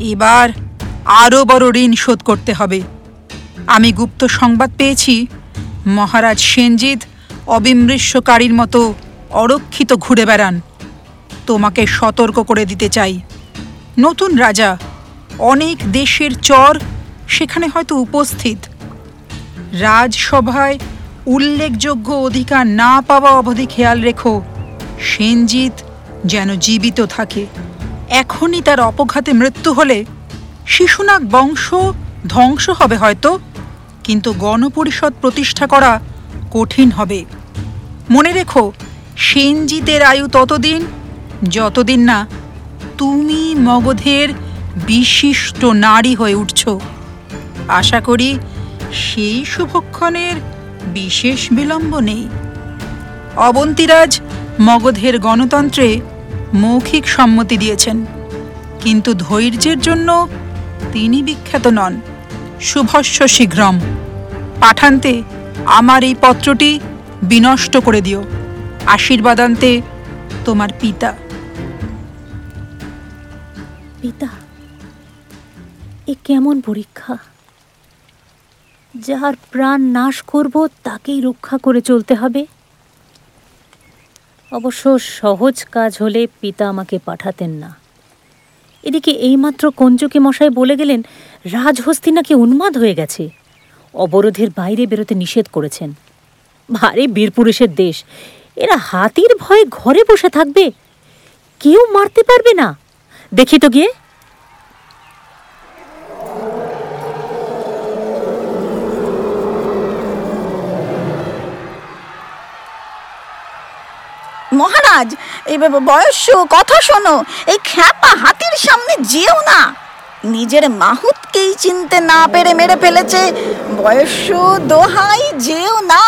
এবার আরও বড় ঋণ শোধ করতে হবে। আমি গুপ্ত সংবাদ পেয়েছি। মহারাজ সেনজিৎ অবিমৃষ্যকারীর মতো অরক্ষিত ঘুরে বেড়ান। তোমাকে সতর্ক করে দিতে চাই। নতুন রাজা, অনেক দেশের চর সেখানে হয়তো উপস্থিত। রাজসভায় উল্লেখযোগ্য অধিকার না পাওয়া অবধি খেয়াল রেখো, সেনজিৎ যেন জীবিত থাকে। এখনই তার অপঘাতে মৃত্যু হলে শিশুনাগ বংশ ধ্বংস হবে হয়তো, কিন্তু গণপরিষদ প্রতিষ্ঠা করা কঠিন হবে। মনে রেখো, সেনজিতের আয়ু ততদিন, যতদিন না তুমি মগধের বিশিষ্ট নারী হয়ে উঠছ। আশা করি সেই শুভক্ষণের বিশেষ বিলম্ব নেই। অবন্তিরাজ মগধের গণতন্ত্রে মৌখিক সম্মতি দিয়েছেন, কিন্তু ধৈর্যের জন্য তিনি বিখ্যাত নন। শুভস্য শীঘ্রম। পাঠান্তে আমার এই পত্রটি বিনষ্ট করে দিও। আশীর্বাদান্তে তোমার পিতা। পিতা, এ কেমন পরীক্ষা? যার প্রাণ নাশ করব, তাকেই রক্ষা করে চলতে হবে। অবশ্য সহজ কাজ হলে পিতা আমাকে পাঠাতেন না। এদিকে এইমাত্র কঞ্চকি মশাই বলে গেলেন, রাজহস্তি নাকি উন্মাদ হয়ে গেছে। অবরোধের বাইরে বেরোতে নিষেধ করেছেন। ভারী বীরপুরুষের দেশ, এরা হাতির ভয়ে ঘরে বসে থাকবে। কেউ মারতে পারবে না। দেখি তো গিয়ে। মহারাজ এই ব- বয়স্য কথা শোনো এই খ্যাপা হাতির সামনে যেও না। নিজের মাহুতকেই চিনতে না পেরে মেরে ফেলেছে বয়স দোহাই যেও না।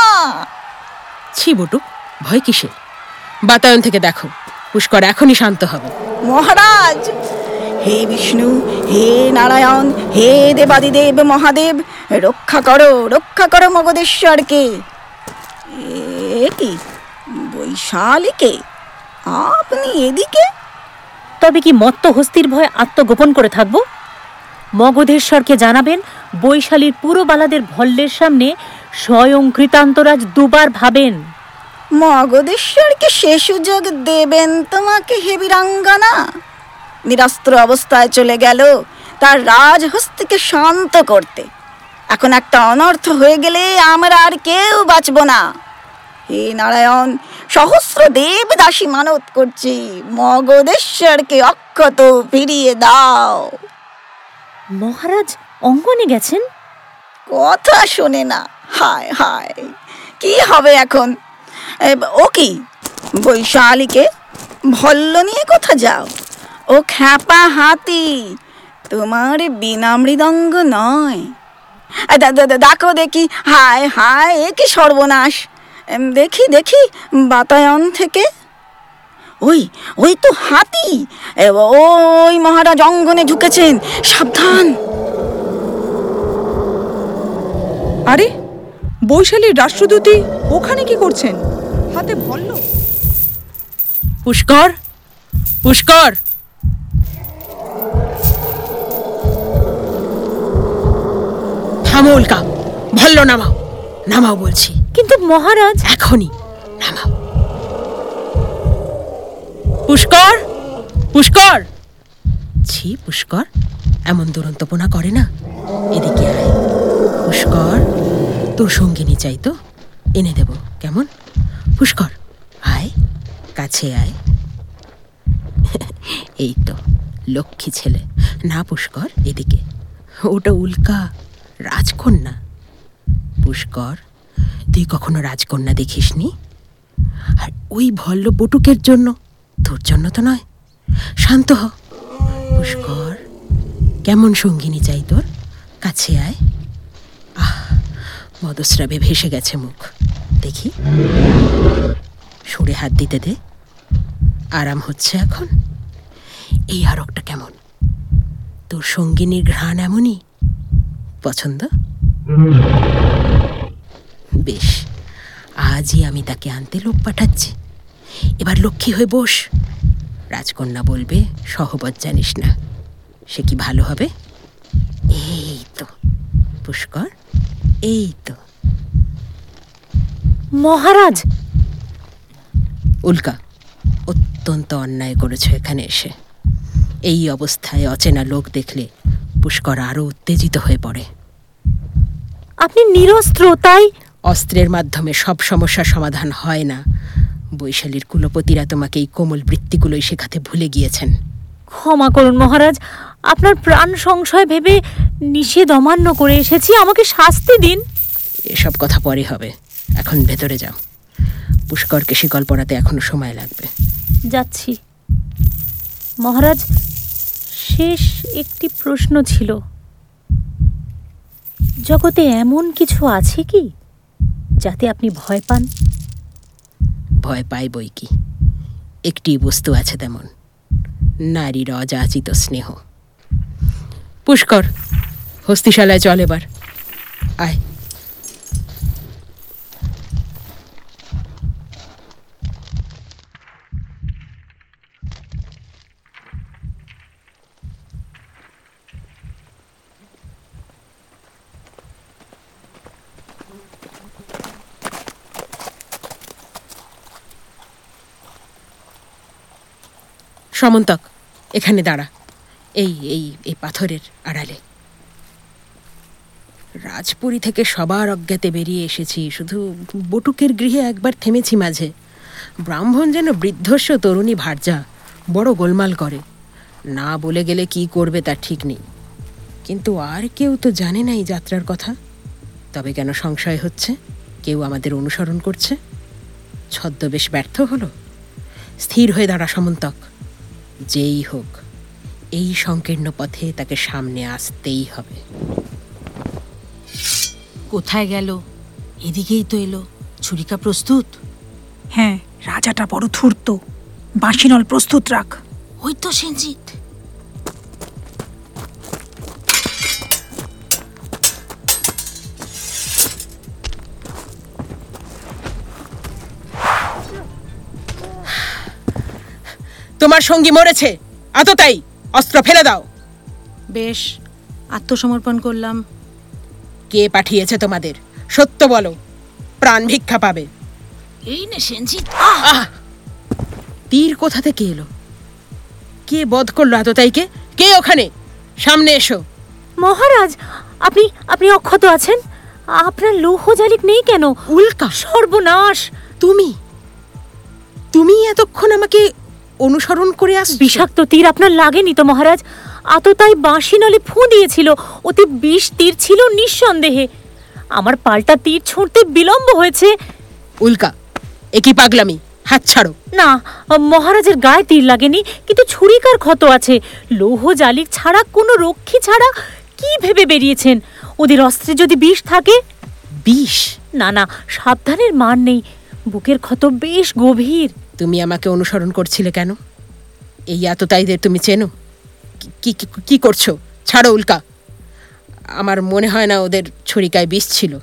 ছি বটু ভয় কিসে বাতায়ন থেকে দেখো পুষ্কর এখনই শান্ত হবে। মহারাজ হে বিষ্ণু হে নারায়ণ হে দেবাদিদেব মহাদেব রক্ষা করো রক্ষা করো মগধেশ্বরকে। এ কি বৈশালীকে। আপনি এদিকে? তবে কি মত্ত হস্তির ভয়ে আত্মগোপন করে থাকব? মগধেশ্বরকে জানাবেন বৈশালীর পুরো বালাদের ভল্লের সামনে স্বয়ং কৃতান্তরাজ দুবার ভাবেন। মগধেশ্বরকে সে সুযোগ দেবেন তোমাকে হে বীরাঙ্গনা? নিরস্ত্র অবস্থায় চলে গেল তার রাজহস্তিকে শান্ত করতে। এখন একটা অনর্থ হয়ে গেলে আমরা আর কেউ বাঁচব না। হে নারায়ণ সহস্র দেব দাসী মানত করছি। মগধেশ্বরকে অক্ষত ফিরিয়ে দাও। মহারাজ অঙ্গনে গেছেন? কথা শোনে না। হায় হায় কি হবে এখন? ও কি? বৈশালীকে ভল্ল নিয়ে কোথা যাও? ও খ্যাপা হাতি তোমার বিনা মৃদঙ্গ নয় দেখো দেখি। হায় হায় এ কি সর্বনাশ? দেখি দেখি বাতায়ন থেকে। ওই ওই তো হাতি। ওই মহারাজ অঙ্গনে ঢুকেছেন। সাবধান। আরে বৈশালীর রাষ্ট্রদূতী ওখানে কি করছেন? হাতে ভল্ল। পুষ্কর পুষ্কর। থামো উল্কা ভল্ল নামাও নামাও বলছি। কিন্তু মহারাজ এখনই। নামাও পুষ্কর! পুষ্কর! ছি পুষ্কর। এমন দুরন্তপনা করে না। এদিকে আয়। পুষ্কর তোর সঙ্গিনী চাই তো। এনে দেব কেমন? পুষ্কর আয়। কাছে আয়। এই তো লক্ষ্মী ছেলে। না পুষ্কর এদিকে। ওটা উল্কা রাজকন্যা। পুষ্কর তুই কখনো রাজকন্যা দেখিসনি? আর ওই ভল্ল বটুকের জন্য তোর জন্য তো নয়। শান্ত হ। পুষ্কর, কেমন সঙ্গিনী চাই তোর? কাছে আয়। আহ, মদস্রাবে ভেসে গেছে মুখ। দেখি। সরে হাত দিতে দে। আরাম হচ্ছে এখন। এই আরকটা কেমন? তোর সঙ্গিনীর ঘ্রাণ এমনই? পছন্দ? বেশ আজই আমি তাকে আনতে লোক পাঠাচ্ছি। এবার লক্ষ্মী হয়ে বস। রাজকন্যা বলবে সহবত জানিস না সে কি ভালো হবে? এই তো পুষ্কর এই তো। মহারাজ! উল্কা অত্যন্ত অন্যায় করেছ এখানে এসে। এই অবস্থায় অচেনা লোক দেখলে পুষ্কর আরও উত্তেজিত হয়ে পড়ে। আপনি নিরস্ত্র তাই অস্ত্রের মাধ্যমে সব সমস্যার সমাধান হয় না। বৈশালীর কুলপতিরা তোমাকে এই কোমল বৃত্তিগুলোই শেখাতে ভুলে গিয়েছেন। ক্ষমা করুন মহারাজ আপনার প্রাণ সংশয় ভেবে নিষেধ অমান্য করে এসেছি আমাকে শাস্তি দিন। এসব কথা পরে হবে। এখন ভেতরে যাও। পুষ্করকে শিকল পড়াতে এখনও সময় লাগবে। যাচ্ছি। মহারাজ শেষ একটি প্রশ্ন ছিল। জগতে এমন কিছু আছে কি? যাতে আপনি ভয় পান? ভয় পাই বই কি? একটি বস্তু আছে তেমন। নারীর অযাচিত স্নেহ। পুষ্কর, হস্তিশালায় চল এবার। আয়। সমন্তক, এখানে দাঁড়া। এই এই এই পাথরের আড়ালে। রাজপুরী থেকে সবার অজ্ঞাতে বেরিয়ে এসেছি, শুধু বটুকের গৃহে একবার থেমেছি মাঝে। ব্রাহ্মণ যেন বৃদ্ধস্ব তরুণী ভার্যা, বড় গোলমাল করে। না বলে গেলে কি করবে তার ঠিক নেই। কিন্তু আর কেউ তো জানে না এই যাত্রার কথা। তবে কেন সংশয় হচ্ছে? কেউ আমাদের অনুসরণ করছে? ছদ্মবেশ ব্যর্থ হলো? স্থির হয়ে দাঁড়া সমন্তক। যেই হোক এই সংকীর্ণ পথে তাকে সামনে আসতেই হবে। কোথায় গেল? এদিকেই তো এলো। ছুরিকা প্রস্তুত? হ্যাঁ রাজাটা বড় ধূর্ত। বাঁশিনল প্রস্তুত রাখ। ওই তো সেনজিৎ। তোমার সঙ্গী মরেছে। আততাই অস্ত্র ফেলে দাও। বেশ আত্মসমর্পণ করলাম। কে পাঠিয়েছে তোমাদের? সত্য বলো প্রাণ ভিক্ষা পাবে। এই নে সেনজিৎ। আহ! তীর কোথা থেকে এলো? কে বধ করল আততাইকে কে ওখানে? সামনে এসো। মহারাজ আপনি আপনি অক্ষত আছেন? আপনার লৌহ জালিক নেই কেন? উল্কা। সর্বনাশ। তুমি? তুমি এতক্ষণ আমাকে অনুসরণ করে আস বিষাক্ত তীর আপনার লাগেনি তো মহারাজ? আততাই বাঁশি নলে ফুঁ দিয়েছিল ওতে বিষ তীর ছিল নিঃসন্দেহে। আমার পাল্টা তীর ছুঁড়তে বিলম্ব হয়েছে। উল্কা একই পাগলামি? হাত ছাড়ো। না মহারাজের গায়ে তীর লাগেনি কিন্তু ছুরিকার ক্ষত আছে। লৌহ জালিক ছাড়া কোনো রক্ষী ছাড়া কি ভেবে বেরিয়েছেন? ওদের অস্ত্রে যদি বিষ থাকে? বিষ? না না সাবধানের মান নেই। বুকের ক্ষত বেশ গভীর। তুমি আমাকে অনুসরণ করছিলে কেন? এই আততায়ীদের তুমি চেনো? কি- করছ? ছাড়ো উল্কা। আমার মনে হয় না ওদের ছুরিকায় বিষ ছিল।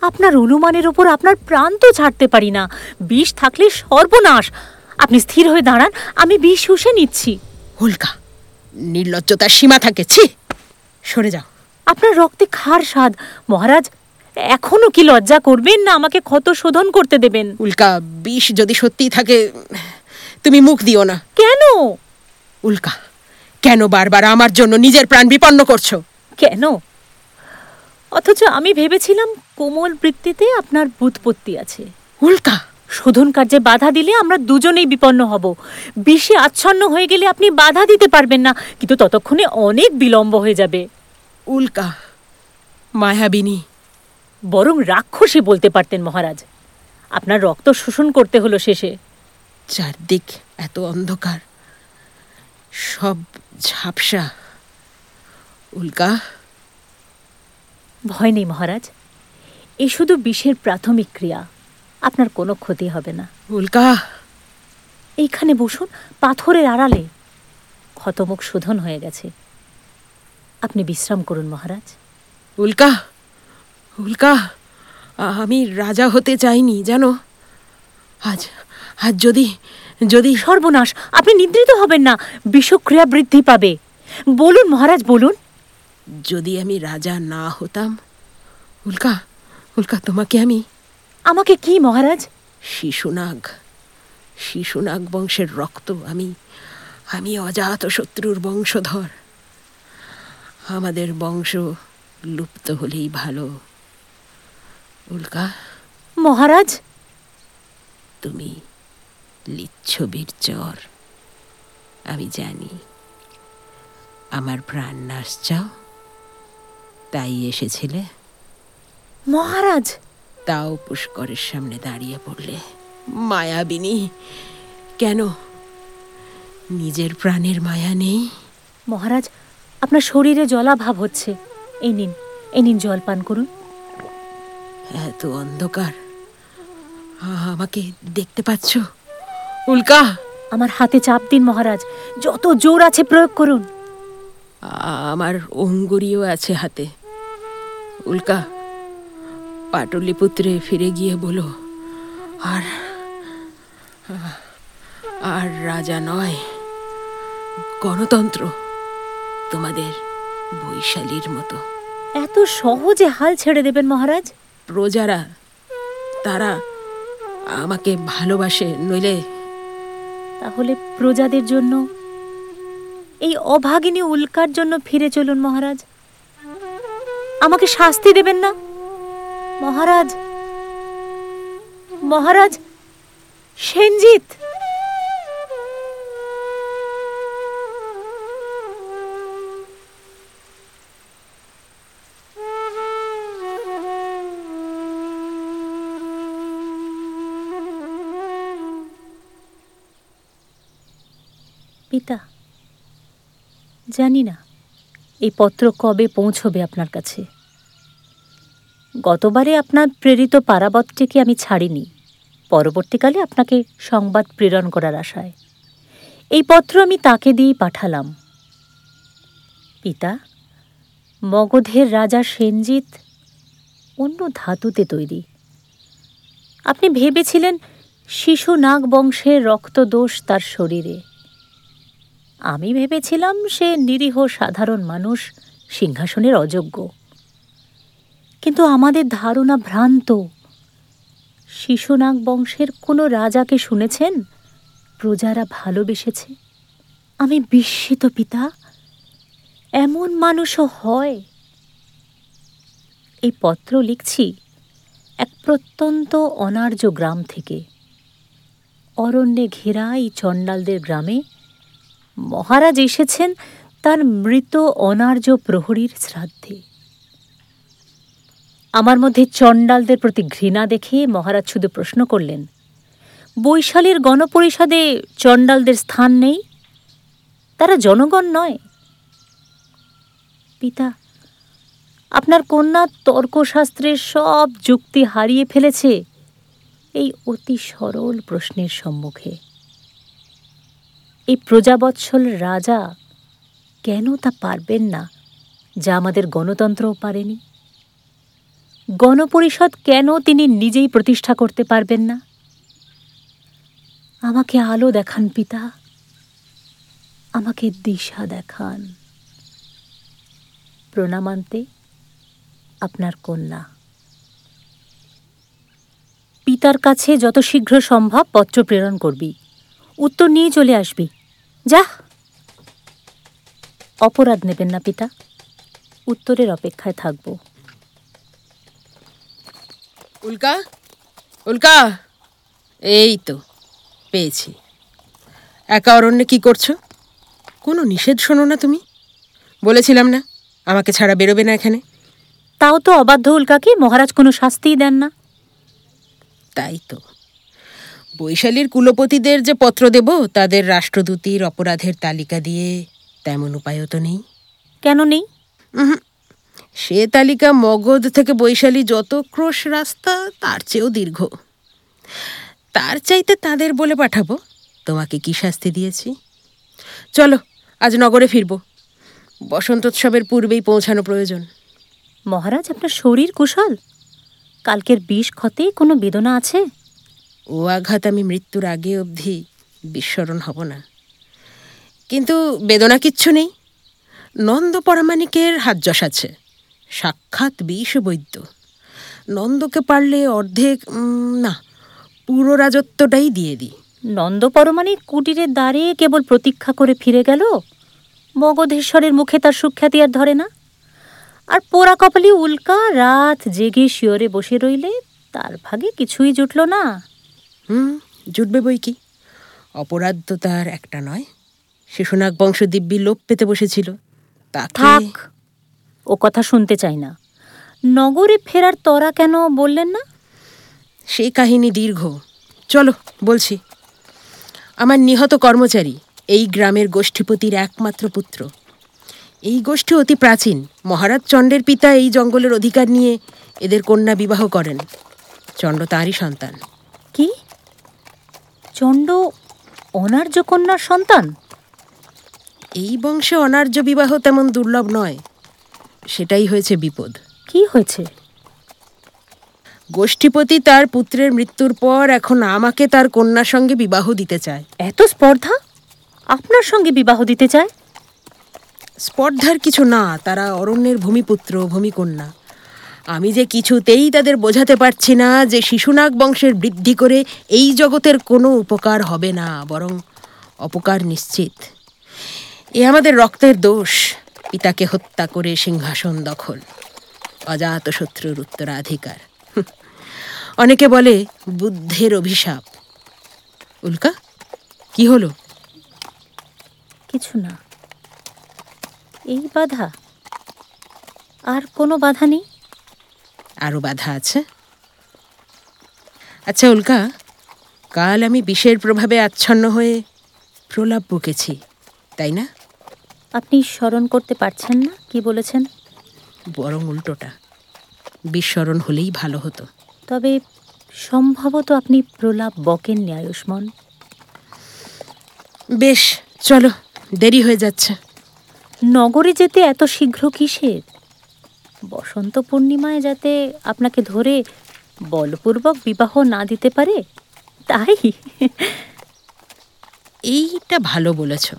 আপনার অনুমানের ওপর আপনার প্রাণ তো ছাড়তে পারি না। বিষ থাকলে সর্বনাশ। আপনি স্থির হয়ে দাঁড়ান আমি বিষ শুষে নিচ্ছি। উল্কা নির্লজ্জতার সীমা থাকে ছি! সরে যাও। আপনার রক্তে খার স্বাদ। মহারাজ এখনও কি লজ্জা করবেন না আমাকে ক্ষত শোধন করতে দেবেন? উল্কা বিষ যদি সত্যিই থাকে তুমি মুখ দিও না। কেন? উল্কা কেন বারবার আমার জন্য নিজের প্রাণ বিপন্ন করছ? কেন? অথচ আমি ভেবেছিলাম কোমল বৃত্তিতে আপনার বুৎপত্তি আছে। উল্কা! শোধন কার্যে বাধা দিলে আমরা দুজনেই বিপন্ন হব। বিষে আচ্ছন্ন হয়ে গেলে আপনি বাধা দিতে পারবেন না কিন্তু ততক্ষণে অনেক বিলম্ব হয়ে যাবে। উল্কা মায়াবিনী বরং রাক্ষসী বলতে পারতেন মহারাজ। আপনার রক্ত শোষণ করতে হলো শেষে। চারদিক এত অন্ধকার। সব ঝাপসা। উল্কা। ভয় নেই মহারাজ। এ শুধু বিষের প্রাথমিক ক্রিয়া। আপনার কোনো ক্ষতি হবে না। উল্কা। এইখানে বসুন পাথরের আড়ালে। ক্ষতমুখ শোধন হয়ে গেছে। আপনি বিশ্রাম করুন মহারাজ। উল্কা। উল্কা আমি রাজা হতে চাইনি জানো? আজ আজ যদি যদি সর্বনাশ আপনি নিদ্রিত হবেন না বিষক্রিয়া বৃদ্ধি পাবে। বলুন মহারাজ বলুন। যদি আমি রাজা না হতাম উল্কা উল্কা তোমাকে আমি। আমাকে কি মহারাজ? শিশুনাগ শিশুনাগ বংশের রক্ত আমি আমি অজাত শত্রুর বংশধর। আমাদের বংশ লুপ্ত হলেই ভালো। উল্কা। মহারাজ? তুমি লিচ্ছবির চর। আমি জানি আমার প্রাণ নাশ চাও। তাই এসেছিলে। মহারাজ! তাও পুষ্করের সামনে দাঁড়িয়ে পড়লে। মায়াবিনী কেন? নিজের প্রাণের মায়া নেই। মহারাজ আপনার শরীরে জলাভাব হচ্ছে। এই নিন এই নিন জল পান করুন। এত অন্ধকার। আমাকে দেখতে পাচ্ছ? উল্কা! আমার হাতে চাপ দিন মহারাজ। যত জোর আছে প্রয়োগ করুন। আমার অঙ্গুরিও আছে হাতে। উল্কা পাটলিপুত্রে ফিরে গিয়ে বলো। আর আর রাজা নয় গণতন্ত্র তোমাদের বৈশালীর মতো। এত সহজে হাল ছেড়ে দেবেন মহারাজ? প্রজারা, তারা আমাকে ভালোবাসে, নইলে তাহলে প্রজাদের জন্য, এই অভাগিনী উল্কার জন্য ফিরে চলুন মহারাজ। আমাকে শাস্তি দেবেন না? মহারাজ মহারাজ, সেনজিৎ! পিতা জানি না এই পত্র কবে পৌঁছবে আপনার কাছে। গতবারে আপনার প্রেরিত পারাবতটিকে আমি ছাড়িনি, পরবর্তীকালে আপনাকে সংবাদ প্রেরণ করার আশায়। এই পত্র আমি তাকে দিয়েই পাঠালাম। পিতা, মগধের রাজা সেনজিৎ অন্য ধাতুতে তৈরি। আপনি ভেবেছিলেন শিশু নাগ বংশের রক্তদোষ তার শরীরে। আমি ভেবেছিলাম সে নিরীহ সাধারণ মানুষ সিংহাসনের অযোগ্য। কিন্তু আমাদের ধারণা ভ্রান্ত। শিশুনাগ বংশের কোনো রাজাকে শুনেছেন? প্রজারা ভালোবেসেছে। আমি বিস্মিত, পিতা। এমন মানুষও হয়। এই পত্র লিখছি এক প্রত্যন্ত অনার্য গ্রাম থেকে। অরণ্যে ঘেরা এই চণ্ডালদের গ্রামে মহারাজ এসেছেন তার মৃত অনার্য প্রহরীর শ্রাদ্ধে। আমার মধ্যে চণ্ডালদের প্রতি ঘৃণা দেখে মহারাজ শুধু প্রশ্ন করলেন, বৈশালীর গণপরিষদে চণ্ডালদের স্থান নেই? তারা জনগণ নয়? পিতা, আপনার কন্যা তর্কশাস্ত্রের সব যুক্তি হারিয়ে ফেলেছে, এই অতি সরল প্রশ্নের সম্মুখে। এই প্রজাবৎসল রাজা কেন তা পারবেন না, যা আমাদের গণতন্ত্রও পারেনি? গণপরিষদ কেন তিনি নিজেই প্রতিষ্ঠা করতে পারবেন না? আমাকে আলো দেখান পিতা, আমাকে দিশা দেখান। প্রণামান্তে আপনার কন্যা। পিতার কাছে যত শীঘ্র সম্ভব পত্র প্রেরণ করবি। উত্তর নিয়ে চলে আসবি। যা। অপরাধ নেবেন না পিতা। উত্তরের অপেক্ষায় থাকব। উল্কা উল্কা। এই তো পেয়েছি। একা অরণ্যে কি করছ? কোনো নিষেধ শোনো না তুমি। বলেছিলাম না আমাকে ছাড়া বেরোবে না এখানে। তাও তো অবাধ্য উল্কাকে মহারাজ কোনো শাস্তিই দেন না। তাই তো। বৈশালীর কুলপতিদের যে পত্র দেব তাদের রাষ্ট্রদূতির অপরাধের তালিকা দিয়ে তেমন উপায়ও তো নেই। কেন নেই? সে তালিকা মগধ থেকে বৈশালী যত ক্রোশ রাস্তা তার চেয়েও দীর্ঘ। তার চাইতে তাদের বলে পাঠাবো তোমাকে কি শাস্তি দিয়েছি? চলো আজ নগরে ফিরবো। বসন্তোৎসবের পূর্বেই পৌঁছানো প্রয়োজন। মহারাজ আপনার শরীর কুশল। কালকের বিষ ক্ষতে কোনো বেদনা আছে? ও আঘাত আমি মৃত্যুর আগে অবধি বিস্মরণ হব না। কিন্তু বেদনা কিচ্ছু নেই। নন্দ পরামানিকের হাত যশ আছে। সাক্ষাৎ বিষ বৈদ্য। নন্দকে পারলে অর্ধেক না, পুরো রাজত্বটাই দিয়ে দিই। নন্দ পরমাণিক কুটিরের দ্বারে কেবল প্রতীক্ষা করে ফিরে গেল? মগধেশ্বরের মুখে তার সুখ্যাতি আর ধরে না। আর পোড়া কপালি উল্কা, রাত জেগে শিওরে বসে রইলে, তার ভাগে কিছুই জুটল না। হুম জুটবে বই কি? অপরাধ তো তার একটা নয়। শিশুনাগ বংশ দিব্যি লোপ পেতে বসেছিল। থাক ও কথা শুনতে চাই না। নগরে ফেরার তরা কেন বললেন না? সেই কাহিনী দীর্ঘ। চলো বলছি। আমার নিহত কর্মচারী এই গ্রামের গোষ্ঠীপতির একমাত্র পুত্র। এই গোষ্ঠী অতি প্রাচীন। মহারাজ চণ্ডের পিতা এই জঙ্গলের অধিকার নিয়ে এদের কন্যা বিবাহ করেন। চণ্ড তাঁরই সন্তান। কি? চণ্ড অনার্য কন্যার সন্তান? এই বংশে অনার্য বিবাহ তেমন দুর্লভ নয়। সেটাই হয়েছে বিপদ। কি হয়েছে? গোষ্ঠীপতি তার পুত্রের মৃত্যুর পর এখন আমাকে তার কন্যার সঙ্গে বিবাহ দিতে চায়। এত স্পর্ধা? আপনার সঙ্গে বিবাহ দিতে চায়? স্পর্ধার কিছু না তারা অরণ্যের ভূমিপুত্র ভূমিকন্যা। আমি যে কিছুতেই তাদের বোঝাতে পারছি না যে শিশুনাগ বংশের বৃদ্ধি করে এই জগতের কোনো উপকার হবে না, বরং অপকার নিশ্চিত। এ আমাদের রক্তের দোষ। পিতাকে হত্যা করে সিংহাসন দখল। অজাত শত্রুর উত্তরাধিকার। <laughs> অনেকে বলে, বুদ্ধের অভিশাপ। উল্কা, কি হলো? কিছু না। এই বাধা? আর কোনো বাধা নেই? আরও বাধা আছে? আচ্ছা উল্কা কাল আমি বিষের প্রভাবে আচ্ছন্ন হয়ে প্রলাপ বকেছি তাই না? আপনি স্মরণ করতে পারছেন না? কি বলেছেন? বরং উল্টোটা বিস্মরণ হলেই ভালো হতো। তবে সম্ভবত আপনি প্রলাপ বকেননি আয়ুষ্মান। বেশ চলো দেরি হয়ে যাচ্ছে। নগরে যেতে এত শীঘ্র কিসের? বসন্ত পূর্ণিমায় যাতে আপনাকে ধরে বলপূর্বক বিবাহ না দিতে পারে তাই? এইটা ভালো বলেছ।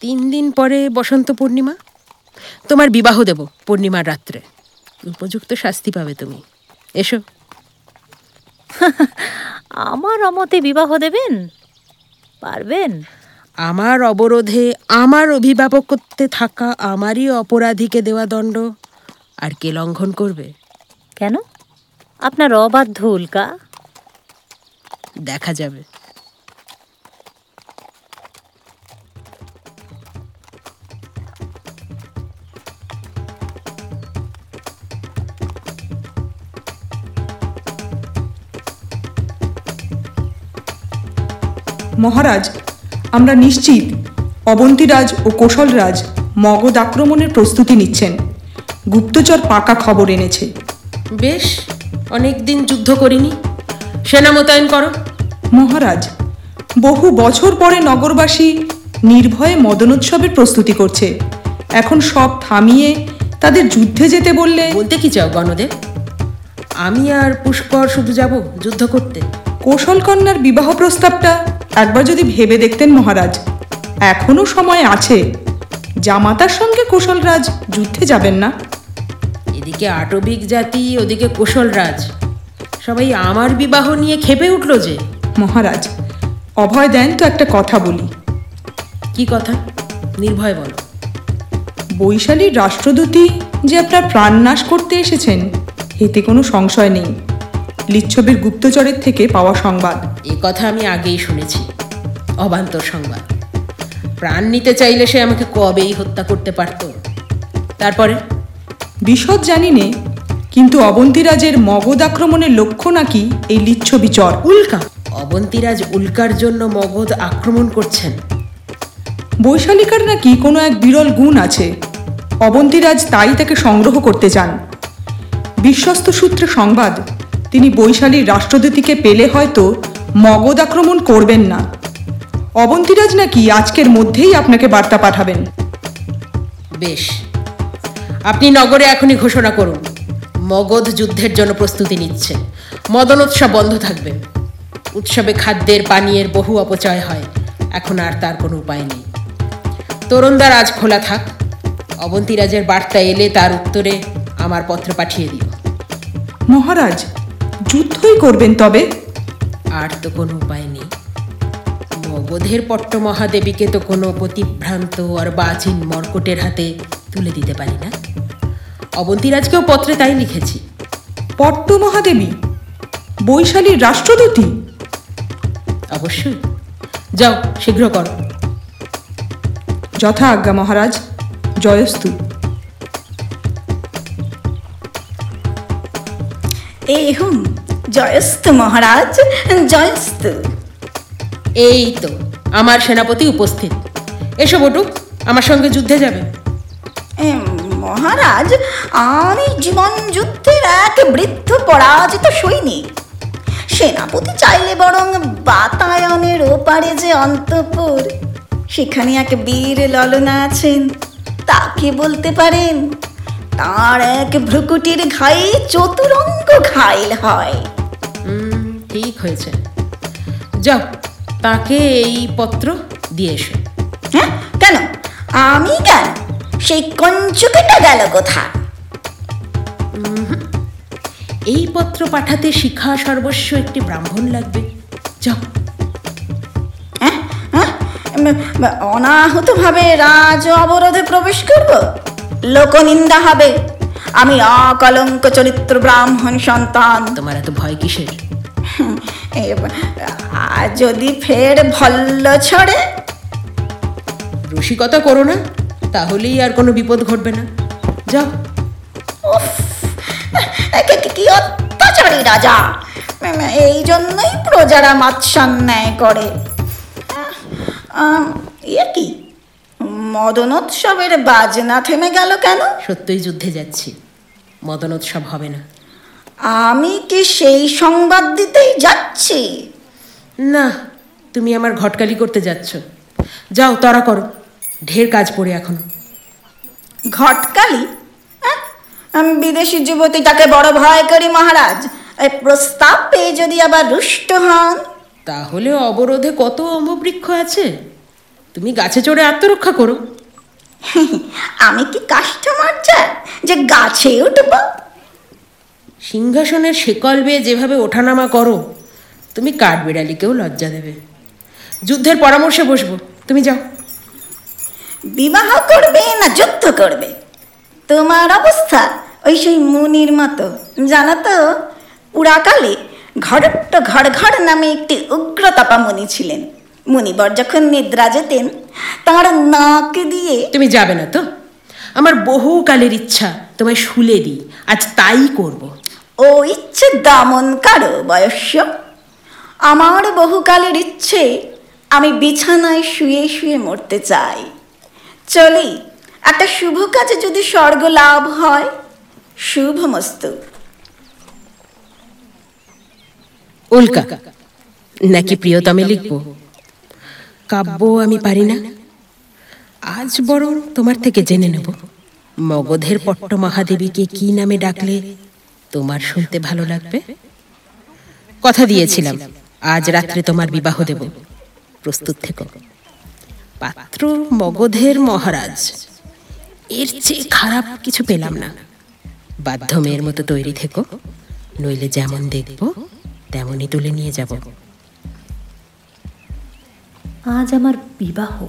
তিন দিন পরে বসন্ত পূর্ণিমা? তোমার বিবাহ দেব পূর্ণিমার রাত্রে। উপযুক্ত শাস্তি পাবে তুমি। এসো। আমার অমতে বিবাহ দেবেন? পারবেন? আমার অবরোধে আমার অভিভাবক করতে থাকা আমারই অপরাধীকে দেওয়া দণ্ড। আর কে লঙ্ঘন করবে? কেন? আপনার অবাধ্য উল্কা। দেখা যাবে। মহারাজ আমরা নিশ্চিত অবন্তীরাজ ও কোশলরাজ মগধ আক্রমণের প্রস্তুতি নিচ্ছেন। গুপ্তচর পাকা খবর এনেছে। বেশ অনেক দিন যুদ্ধ করিনি। সেনা মোতায়েন করো। মহারাজ বহু বছর পরে নগরবাসী নির্ভয়ে মদনোৎসবের প্রস্তুতি করছে। এখন সব থামিয়ে তাদের যুদ্ধে যেতে বললে বলতে কি চাও গণদেব? আমি আর পুষ্কর শুধু যাব যুদ্ধ করতে। কৌশল কন্যার বিবাহ প্রস্তাবটা একবার যদি ভেবে দেখতেন মহারাজ। এখনও সময় আছে। জামাতার সঙ্গে কৌশলরাজ যুদ্ধে যাবেন না। এদিকে আটবিক জাতি ওদিকে কোশলরাজ সবাই আমার বিবাহ নিয়ে খেপে উঠল যে। মহারাজ অভয় দেন তো একটা কথা বলি। কি কথা? নির্ভয় বলো। বৈশালীর রাষ্ট্রদূতই যে আপনার প্রাণনাশ করতে এসেছেন এতে কোনো সংশয় নেই। লিচ্ছবির গুপ্তচরের থেকে পাওয়া সংবাদ। এ কথা আমি আগেই শুনেছি। অবান্তর সংবাদ। প্রাণ নিতে চাইলে সে আমাকে কবেই হত্যা করতে পারত? তারপরে? বিশদ জানি নে কিন্তু অবন্তীরাজের মগধ আক্রমণের লক্ষ্য নাকি এই লিচ্ছবি চর উল্কা। অবন্তীরাজ উল্কার জন্য মগধ আক্রমণ করছেন। বৈশালিকার নাকি কোনো এক বিরল গুণ আছে? অবন্তীরাজ তাই তাকে সংগ্রহ করতে চান বিশ্বস্ত সূত্রে সংবাদ তিনি বৈশালীর রাষ্ট্রদূতিকে পেলে হয়তো মগধ আক্রমণ করবেন না। অবন্তীরাজ নাকি আজকের মধ্যেই আপনাকে বার্তা পাঠাবেন। বেশ। আপনি নগরে এখনই ঘোষণা করুন। মগধ যুদ্ধের জন্য প্রস্তুতি নিচ্ছে মদন উৎসব বন্ধ থাকবে। উৎসবে খাদ্যের পানীয়ের বহু অপচয় হয়। এখন আর তার কোনো উপায় নেই। তরুণদার আজ খোলা থাক। অবন্তীরাজের বার্তা এলে তার উত্তরে আমার পত্র পাঠিয়ে দিও। মহারাজ যুদ্ধই করবেন তবে? আর তো কোনো উপায় নেই। মগধের পট্ট মহাদেবীকে তো কোনো প্রতিভ্রান্ত আর বাজিন মর্কটের হাতে তুলে দিতে পারি না। অবন্তীরাজকেও পত্রে তাই লিখেছি। পট্ট মহাদেবী বৈশালীর রাষ্ট্রদূতী। অবশ্যই। যাও শীঘ্র করো। যথা আজ্ঞা মহারাজ জয়স্তু। এই হুম জয়স্তু মহারাজ জয়স্তু। এই তো আমার সেনাপতি উপস্থিত। এসো বটু আমার সঙ্গে যুদ্ধে যাবে। মহারাজ আমি জীবন যুদ্ধের এক বৃদ্ধ পরাজিত সৈনিক। সেনাপতি চাইলে বরং বাতায়নের ওপারে যে অন্তপুর সেখানে এক বীর ললনা আছেন তাকে বলতে পারেন? তার এক ভ্রুকুটির ঘায়ে চতুরঙ্গ ঘাইল হয়। ঠিক হয়েছে। যাও তাকে এই পত্র দিয়ে এসো। হ্যাঁ কেন? আমি কেন? সেই কঞ্চুকেটা গেল কোথায়? এই পত্র পাঠাতে শিখা সর্বস্ব একটি ব্রাহ্মণ লাগবে। যাও। অনাহতভাবে রাজ অবরোধে প্রবেশ করব? লোকনিন্দা হবে। আমি অকলঙ্ক চরিত্র ব্রাহ্মণ সন্তান। তোমার এত ভয় কিসের? আর যদি ফের ভল্ল ছড়ে? রসিকতা করো না। তাহলেই আর কোনো বিপদ ঘটবে না। যাও। কি- অত্যাচারী রাজা। এই জন্যই প্রজারা মাৎসান্যায় করে। আম, ইয়ে কি? মদনোৎসবের বাজনা থেমে গেল কেন? সত্যই যুদ্ধে যাচ্ছি। মদনোৎসব হবে না। আমি কি সেই সংবাদ দিতেই যাচ্ছি? না তুমি আমার ঘটকালি করতে যাচ্ছ। যাও তরা করো। ঢের কাজ পড়ে এখনও। ঘটকালি? আমি বিদেশি যুবতী তাকে বড় ভয় করি মহারাজ। এই প্রস্তাব পেয়ে যদি আবার রুষ্ট হন। তাহলে অবরোধে কত অম্ববৃক্ষ আছে? তুমি গাছে চড়ে আত্মরক্ষা করো। <laughs> আমি কি কাস্টমার চাই যে গাছে উঠব? সিংহাসনের শেকল বেয়ে যেভাবে ওঠানামা করো তুমি কাঠবিড়ালিকেও লজ্জা দেবে। যুদ্ধের পরামর্শে বসবো। তুমি যাও। বিবাহ করবে না যুদ্ধ করবে? তোমার অবস্থা ওই সেই মুনির মতো। জানো তো পুরাকালে ঘরট্ট ঘর ঘর নামে একটি উগ্রতাপা মুনি ছিলেন। মুনিবর যখন নিদ্রা যেতেন তাঁর নাক দিয়ে তুমি যাবে না তো? আমার বহুকালের ইচ্ছা তোমায় শুলে দিই আজ তাই করব। ও ইচ্ছে দমন কারও বয়স্য। আমার বহুকালের ইচ্ছে আমি বিছানায় শুয়ে শুয়ে মরতে চাই। চলি। একটা শুভ কাজে যদি স্বর্গ লাভ হয় শুভমস্তু উল্কা, নাকি প্রিয়তমে লিখব? কাব্য আমি পারি না। আজ বরং তোমার থেকে জেনে নেব। মগধের পট্ট মহাদেবীকে কি নামে ডাকলে তোমার শুনতে ভালো লাগবে? কথা দিয়েছিলাম। আজ রাত্রে তোমার বিবাহ দেব। প্রস্তুত থেকো। পাত্র মগধের মহারাজ। এর চেয়ে খারাপ কিছু পেলাম না। বাধ্য মেয়ের মতো তৈরি থেকো, নইলে যেমন দেখব, তেমনই তুলে নিয়ে যাব। আজ আমার বিবাহ।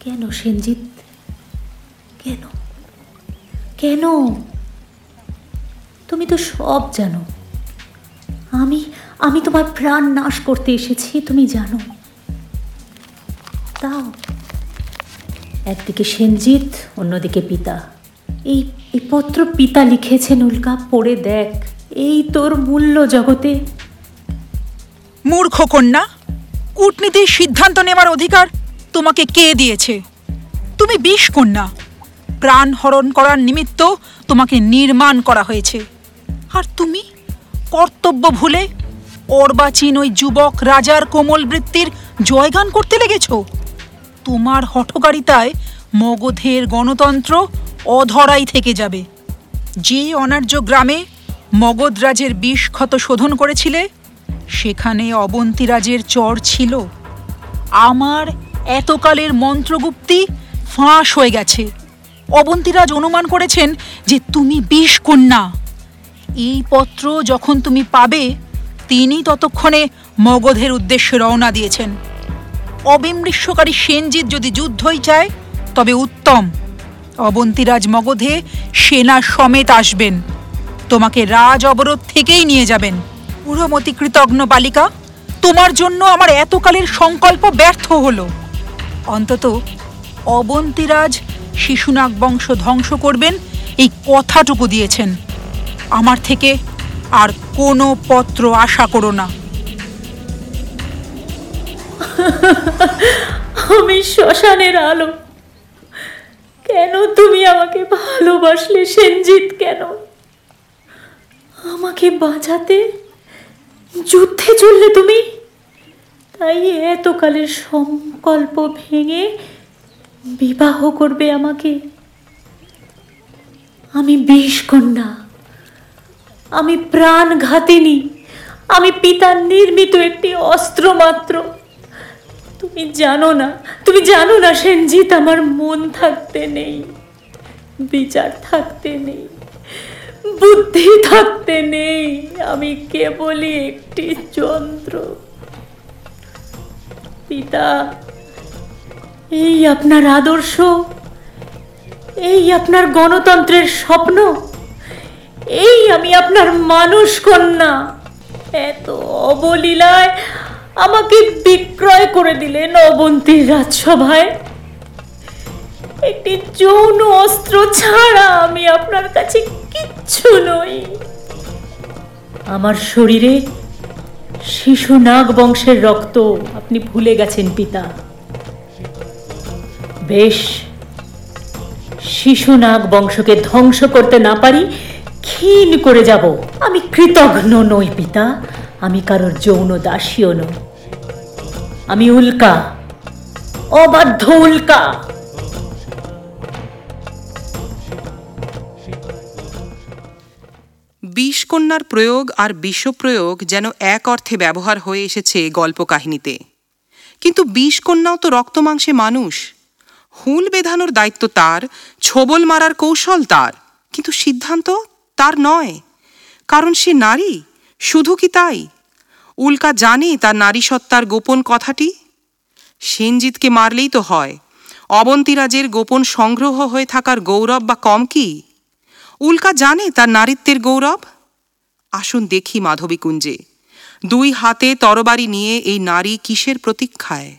কেন সেনজিৎ? কেন? কেন? তুমি তো সব জানো। আমি আমি তোমার প্রাণ নাশ করতে এসেছি, তুমি জানো। তাও। একদিকে সেনজিৎ, অন্যদিকে পিতা। এই এই পত্র পিতা লিখেছেন উল্কা পড়ে দেখ। এই তোর মূল্য জগতে। মূর্খ কন্যা, কূটনীতির সিদ্ধান্ত নেওয়ার অধিকার তোমাকে কে দিয়েছে? তুমি বিষ কন্যা। প্রাণ হরণ করার নিমিত্ত তোমাকে নির্মাণ করা হয়েছে। আর তুমি কর্তব্য ভুলে অর্বাচীন ওই যুবক রাজার কোমল বৃত্তির জয়গান করতে লেগেছ? তোমার হঠকারিতায় মগধের গণতন্ত্র অধরাই থেকে যাবে। যে অনার্য গ্রামে মগধরাজের বিষ ক্ষত শোধন করেছিলে, সেখানে অবন্তীরাজের চর ছিল। আমার এতকালের মন্ত্রগুপ্তি ফাঁস হয়ে গেছে। অবন্তীরাজ অনুমান করেছেন যে তুমি বিষ কন্যা। এই পত্র যখন তুমি পাবে, তিনি ততক্ষণে মগধের উদ্দেশ্যে রওনা দিয়েছেন। অবিমৃষ্যকারী সেনজিৎ যদি যুদ্ধই চায়, তবে উত্তম। অবন্তীরাজ মগধে সেনা সমেত আসবেন। তোমাকে রাজ অবরোধ থেকেই নিয়ে যাবেন। পুরমতি কৃতজ্ঞ বালিকা, তোমার জন্য আমার এতকালের সংকল্প ব্যর্থ হলো। অন্তত অবন্তীরাজ শিশুনাগ বংশ ধ্বংস করবেন, এই কথাটুকু দিয়েছেন। আমার থেকে আর কোনো পত্র আশা করো না। আমি শ্মশানের আলো। কেন তুমি আমাকে ভালোবাসলে, সেনজিৎ, কেন? আমাকে বাঁচাতে যুদ্ধে চললে তুমি? তাই এতকালের সংকল্প ভেঙে বিবাহ করবে আমাকে। আমি বিষ কন্যা আমি প্রাণ ঘাতিনি আমি পিতার নির্মিত একটি অস্ত্র মাত্র তুমি জানো না, তুমি জানো না, সেনজিৎ আমার মন থাকতে নেই, বিচার থাকতে নেই, বুদ্ধি থাকতে নেই, আমি কেবলই একটি যন্ত্র। পিতা, এই আপনার আদর্শ, এই আপনার গণতন্ত্রের স্বপ্ন, এই আমি আপনার মানুষ কন্যা, এত অবলীলায় আমাকে বিক্রয় করে দিলেন অবন্তীর রাজসভায়। একটি যৌন অস্ত্র ছাড়া আমি আপনার কাছে কিচ্ছু নই। আমার শরীরে শিশু নাগ বংশের রক্ত, আপনি ভুলে গেছেন পিতা। বেশ, শিশু নাগ বংশকে ধ্বংস করতে না পারি, ক্ষীণ করে যাব। আমি কৃতঘ্ন নই পিতা, আমি কারোর যৌন দাসীও নই। আমি উল্কা, অবাধ্য উল্কা। বিষকন্যার প্রয়োগ আর বিষপ্রয়োগ যেন এক অর্থে ব্যবহার হয়ে এসেছে গল্প কাহিনীতে কিন্তু বিষকন্যাও তো রক্তমাংসে মানুষ। হুল বেঁধানোর দায়িত্ব তার, ছোবল মারার কৌশল তার। কিন্তু সিদ্ধান্ত তার নয়। কারণ সে নারী, শুধু কি তাই? উল্কা জানে তার নারী সত্তার গোপন কথাটি? সেনজিৎকে মারলেই তো হয়। অবন্তীরাজের গোপন সংগ্রহ হয়ে থাকার গৌরব বা কম কি? উল্কা জানে তার নারীত্বের গৌরব? আসুন দেখি মাধবী কুঞ্জে দুই হাতে তরবারি নিয়ে এই নারী কিসের প্রতীক্ষায়?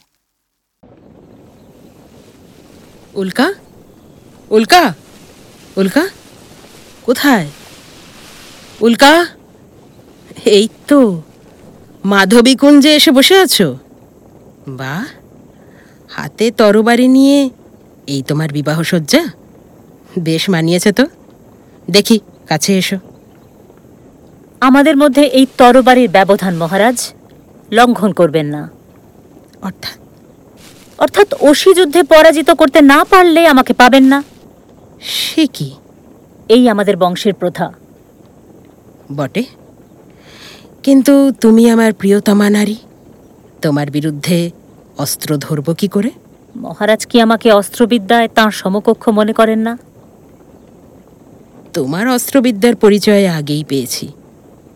উল্কা? উল্কা? উল্কা? কোথায়? উল্কা? এই তো। মাধবী কুঞ্জে এসে বসে আছো? বা হাতে তরবারি নিয়ে এই তোমার বিবাহ সজ্জা বেশ মানিয়েছে তো। দেখি কাছে এসো। আমাদের মধ্যে এই তরবারির ব্যবধান মহারাজ লঙ্ঘন করবেন না। অর্থাৎ? অর্থাৎ অসি যুদ্ধে পরাজিত করতে না পারলে আমাকে পাবেন না। সে কি? এই আমাদের বংশের প্রথা। বটে? কিন্তু তুমি আমার প্রিয়তমা নারী। তোমার বিরুদ্ধে অস্ত্র ধরব কি করে? মহারাজ কি আমাকে অস্ত্রবিদ্যায় তাঁর সমকক্ষ মনে করেন না? তোমার অস্ত্রবিদ্যার পরিচয় আগেই পেয়েছি।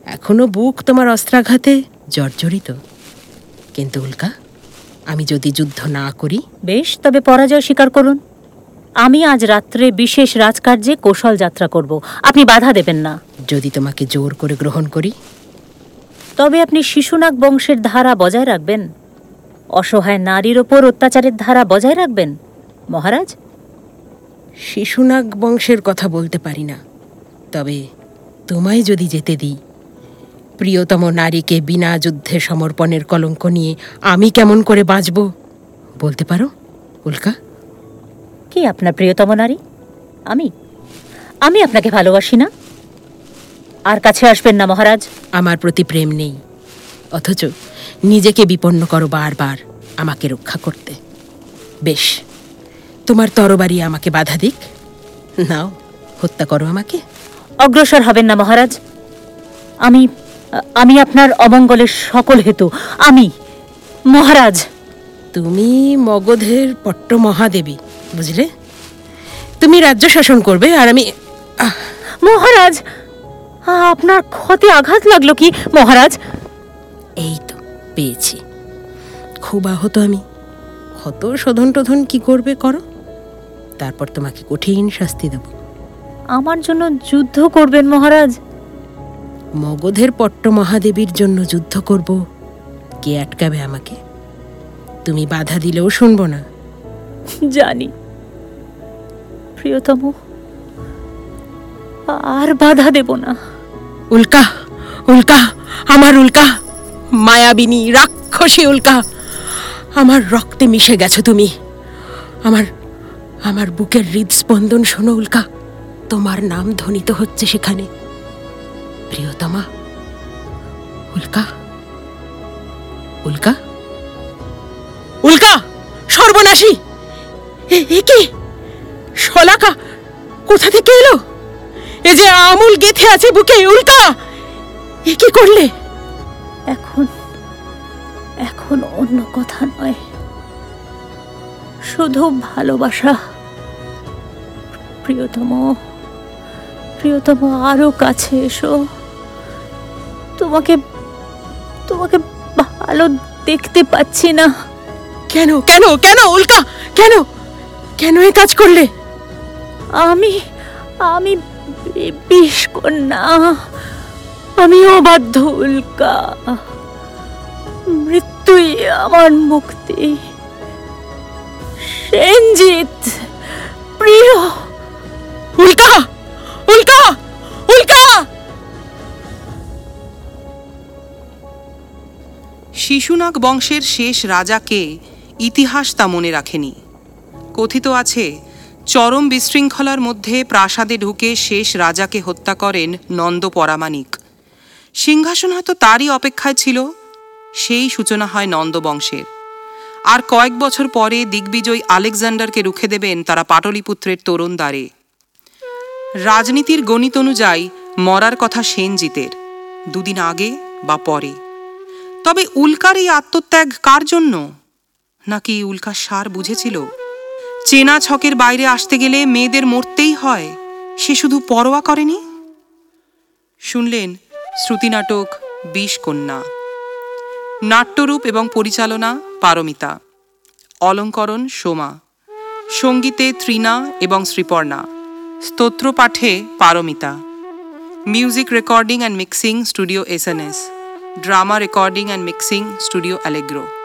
এখনও বুক তোমার অস্ত্রাঘাতে জর্জরিত। কিন্তু উল্কা আমি যদি যুদ্ধ না করি? বেশ তবে পরাজয় স্বীকার করুন। আমি আজ রাত্রে বিশেষ রাজকার্যে কৌশল যাত্রা করব। আপনি বাধা দেবেন না। যদি তোমাকে জোর করে গ্রহণ করি তবে আপনি শিশুনাগ বংশের ধারা বজায় রাখবেন। অসহায় নারীর ওপর অত্যাচারের ধারা বজায় রাখবেন। মহারাজ? শিশুনাগ বংশের কথা বলতে পারি না। তবে তোমায় যদি যেতে দিই প্রিয়তম নারীকে বিনা যুদ্ধে সমর্পণের কলঙ্ক নিয়ে আমি কেমন করে বাঁচব বলতে পারো উল্কা? কি আপনার প্রিয়তম নারী? আমি? আমি আপনাকে ভালোবাসি না। আর কাছে আসবেন না মহারাজ। আমার প্রতি প্রেম নেই। অথচ নিজেকে বিপন্ন করো বারবার আমাকে রক্ষা করতে। বেশ তোমার তরবারি আমাকে বাধা দিক। নাও হত্যা করো আমাকে। অগ্রসর হবেন না মহারাজ। আমি আমি আপনার অমঙ্গলের সকল হেতু। আমি মহারাজ। তুমি মগধের পট্ট মহাদেবী বুঝলে? তুমি রাজ্য শাসন করবে আর আমি মহারাজ আপনার ক্ষতে আঘাত লাগল কি মহারাজ? এই তো পেয়েছি। খুব আহত আমি। ক্ষত শোধন টোধন কি করবে করো? তারপর তোমাকে কঠিন শাস্তি দেব। আমার জন্য যুদ্ধ করবেন মহারাজ। মগধের পট্ট মহাদেবীর জন্য যুদ্ধ করব। কে আটকাবে আমাকে? তুমি বাধা দিলেও শুনব না। জানি। প্রিয়তম আর বাধা দেব না। উল্কা উল্কা, আমার উল্কা। মায়াবিনী, রাক্ষসী উল্কা, আমার রক্তে মিশে গেছো তুমি। আমার আমার বুকের হৃদস্পন্দন শোনো উল্কা, তোমার নাম ধ্বনিত হচ্ছে সেখানে। প্রিয়তমা, উল্কা উল্কা উল্কা, সর্বনাশী। এ- কি? শলাকা, কোথা থেকে এলো? এ যে আমুল গেথে আছে বুকে উল্কা এ কি করলে? এখন এখন অন্য কথা নয়। শুধু ভালোবাসা। প্রিয়তম প্রিয়তম আরও কাছে এসো। তোমাকে তোমাকে ভালো দেখতে পাচ্ছি না। কেন কেন কেন উল্কা কেন? কেন এ কাজ করলে? আমি আমি বিষ কন্যা, আমি অবাধ্য উল্কা। মৃত্যুই আমার মুক্তি। সেনজিৎ, প্রিয়। উল্কা উল্কা উল্কা! শিশুনাগ বংশের শেষ রাজাকে ইতিহাস তা মনে রাখেনি। কথিত আছে চরম বিশৃঙ্খলার মধ্যে প্রাসাদে ঢুকে শেষ রাজাকে হত্যা করেন নন্দ পরামানিক সিংহাসন হয়তো তারই অপেক্ষায় ছিল, সেই সূচনা হয় নন্দবংশের আর কয়েক বছর পরে দিগ্বিজয়ী আলেকজান্ডারকে রুখে দেবেন তারা পাটলিপুত্রের তরুণ দ্বারে। রাজনীতির গণিত অনুযায়ী মরার কথা সেনজিতের, দুদিন আগে বা পরে। তবে উল্কার এই আত্মত্যাগ কার জন্য? নাকি উল্কা সার বুঝেছিল? চেনা ছকের বাইরে আসতে গেলে মেয়েদের মরতেই হয়। সে শুধু পরোয়া করেনি? শুনলেন শ্রুতিনাটক বিষ কন্যা নাট্যরূপ এবং পরিচালনা পারমিতা। অলঙ্করণ সোমা। সঙ্গীতে ত্রিনা এবং শ্রীপর্ণা। স্তোত্র পাঠে Paramita. Music recording and mixing studio S. Drama recording and mixing studio Allegro.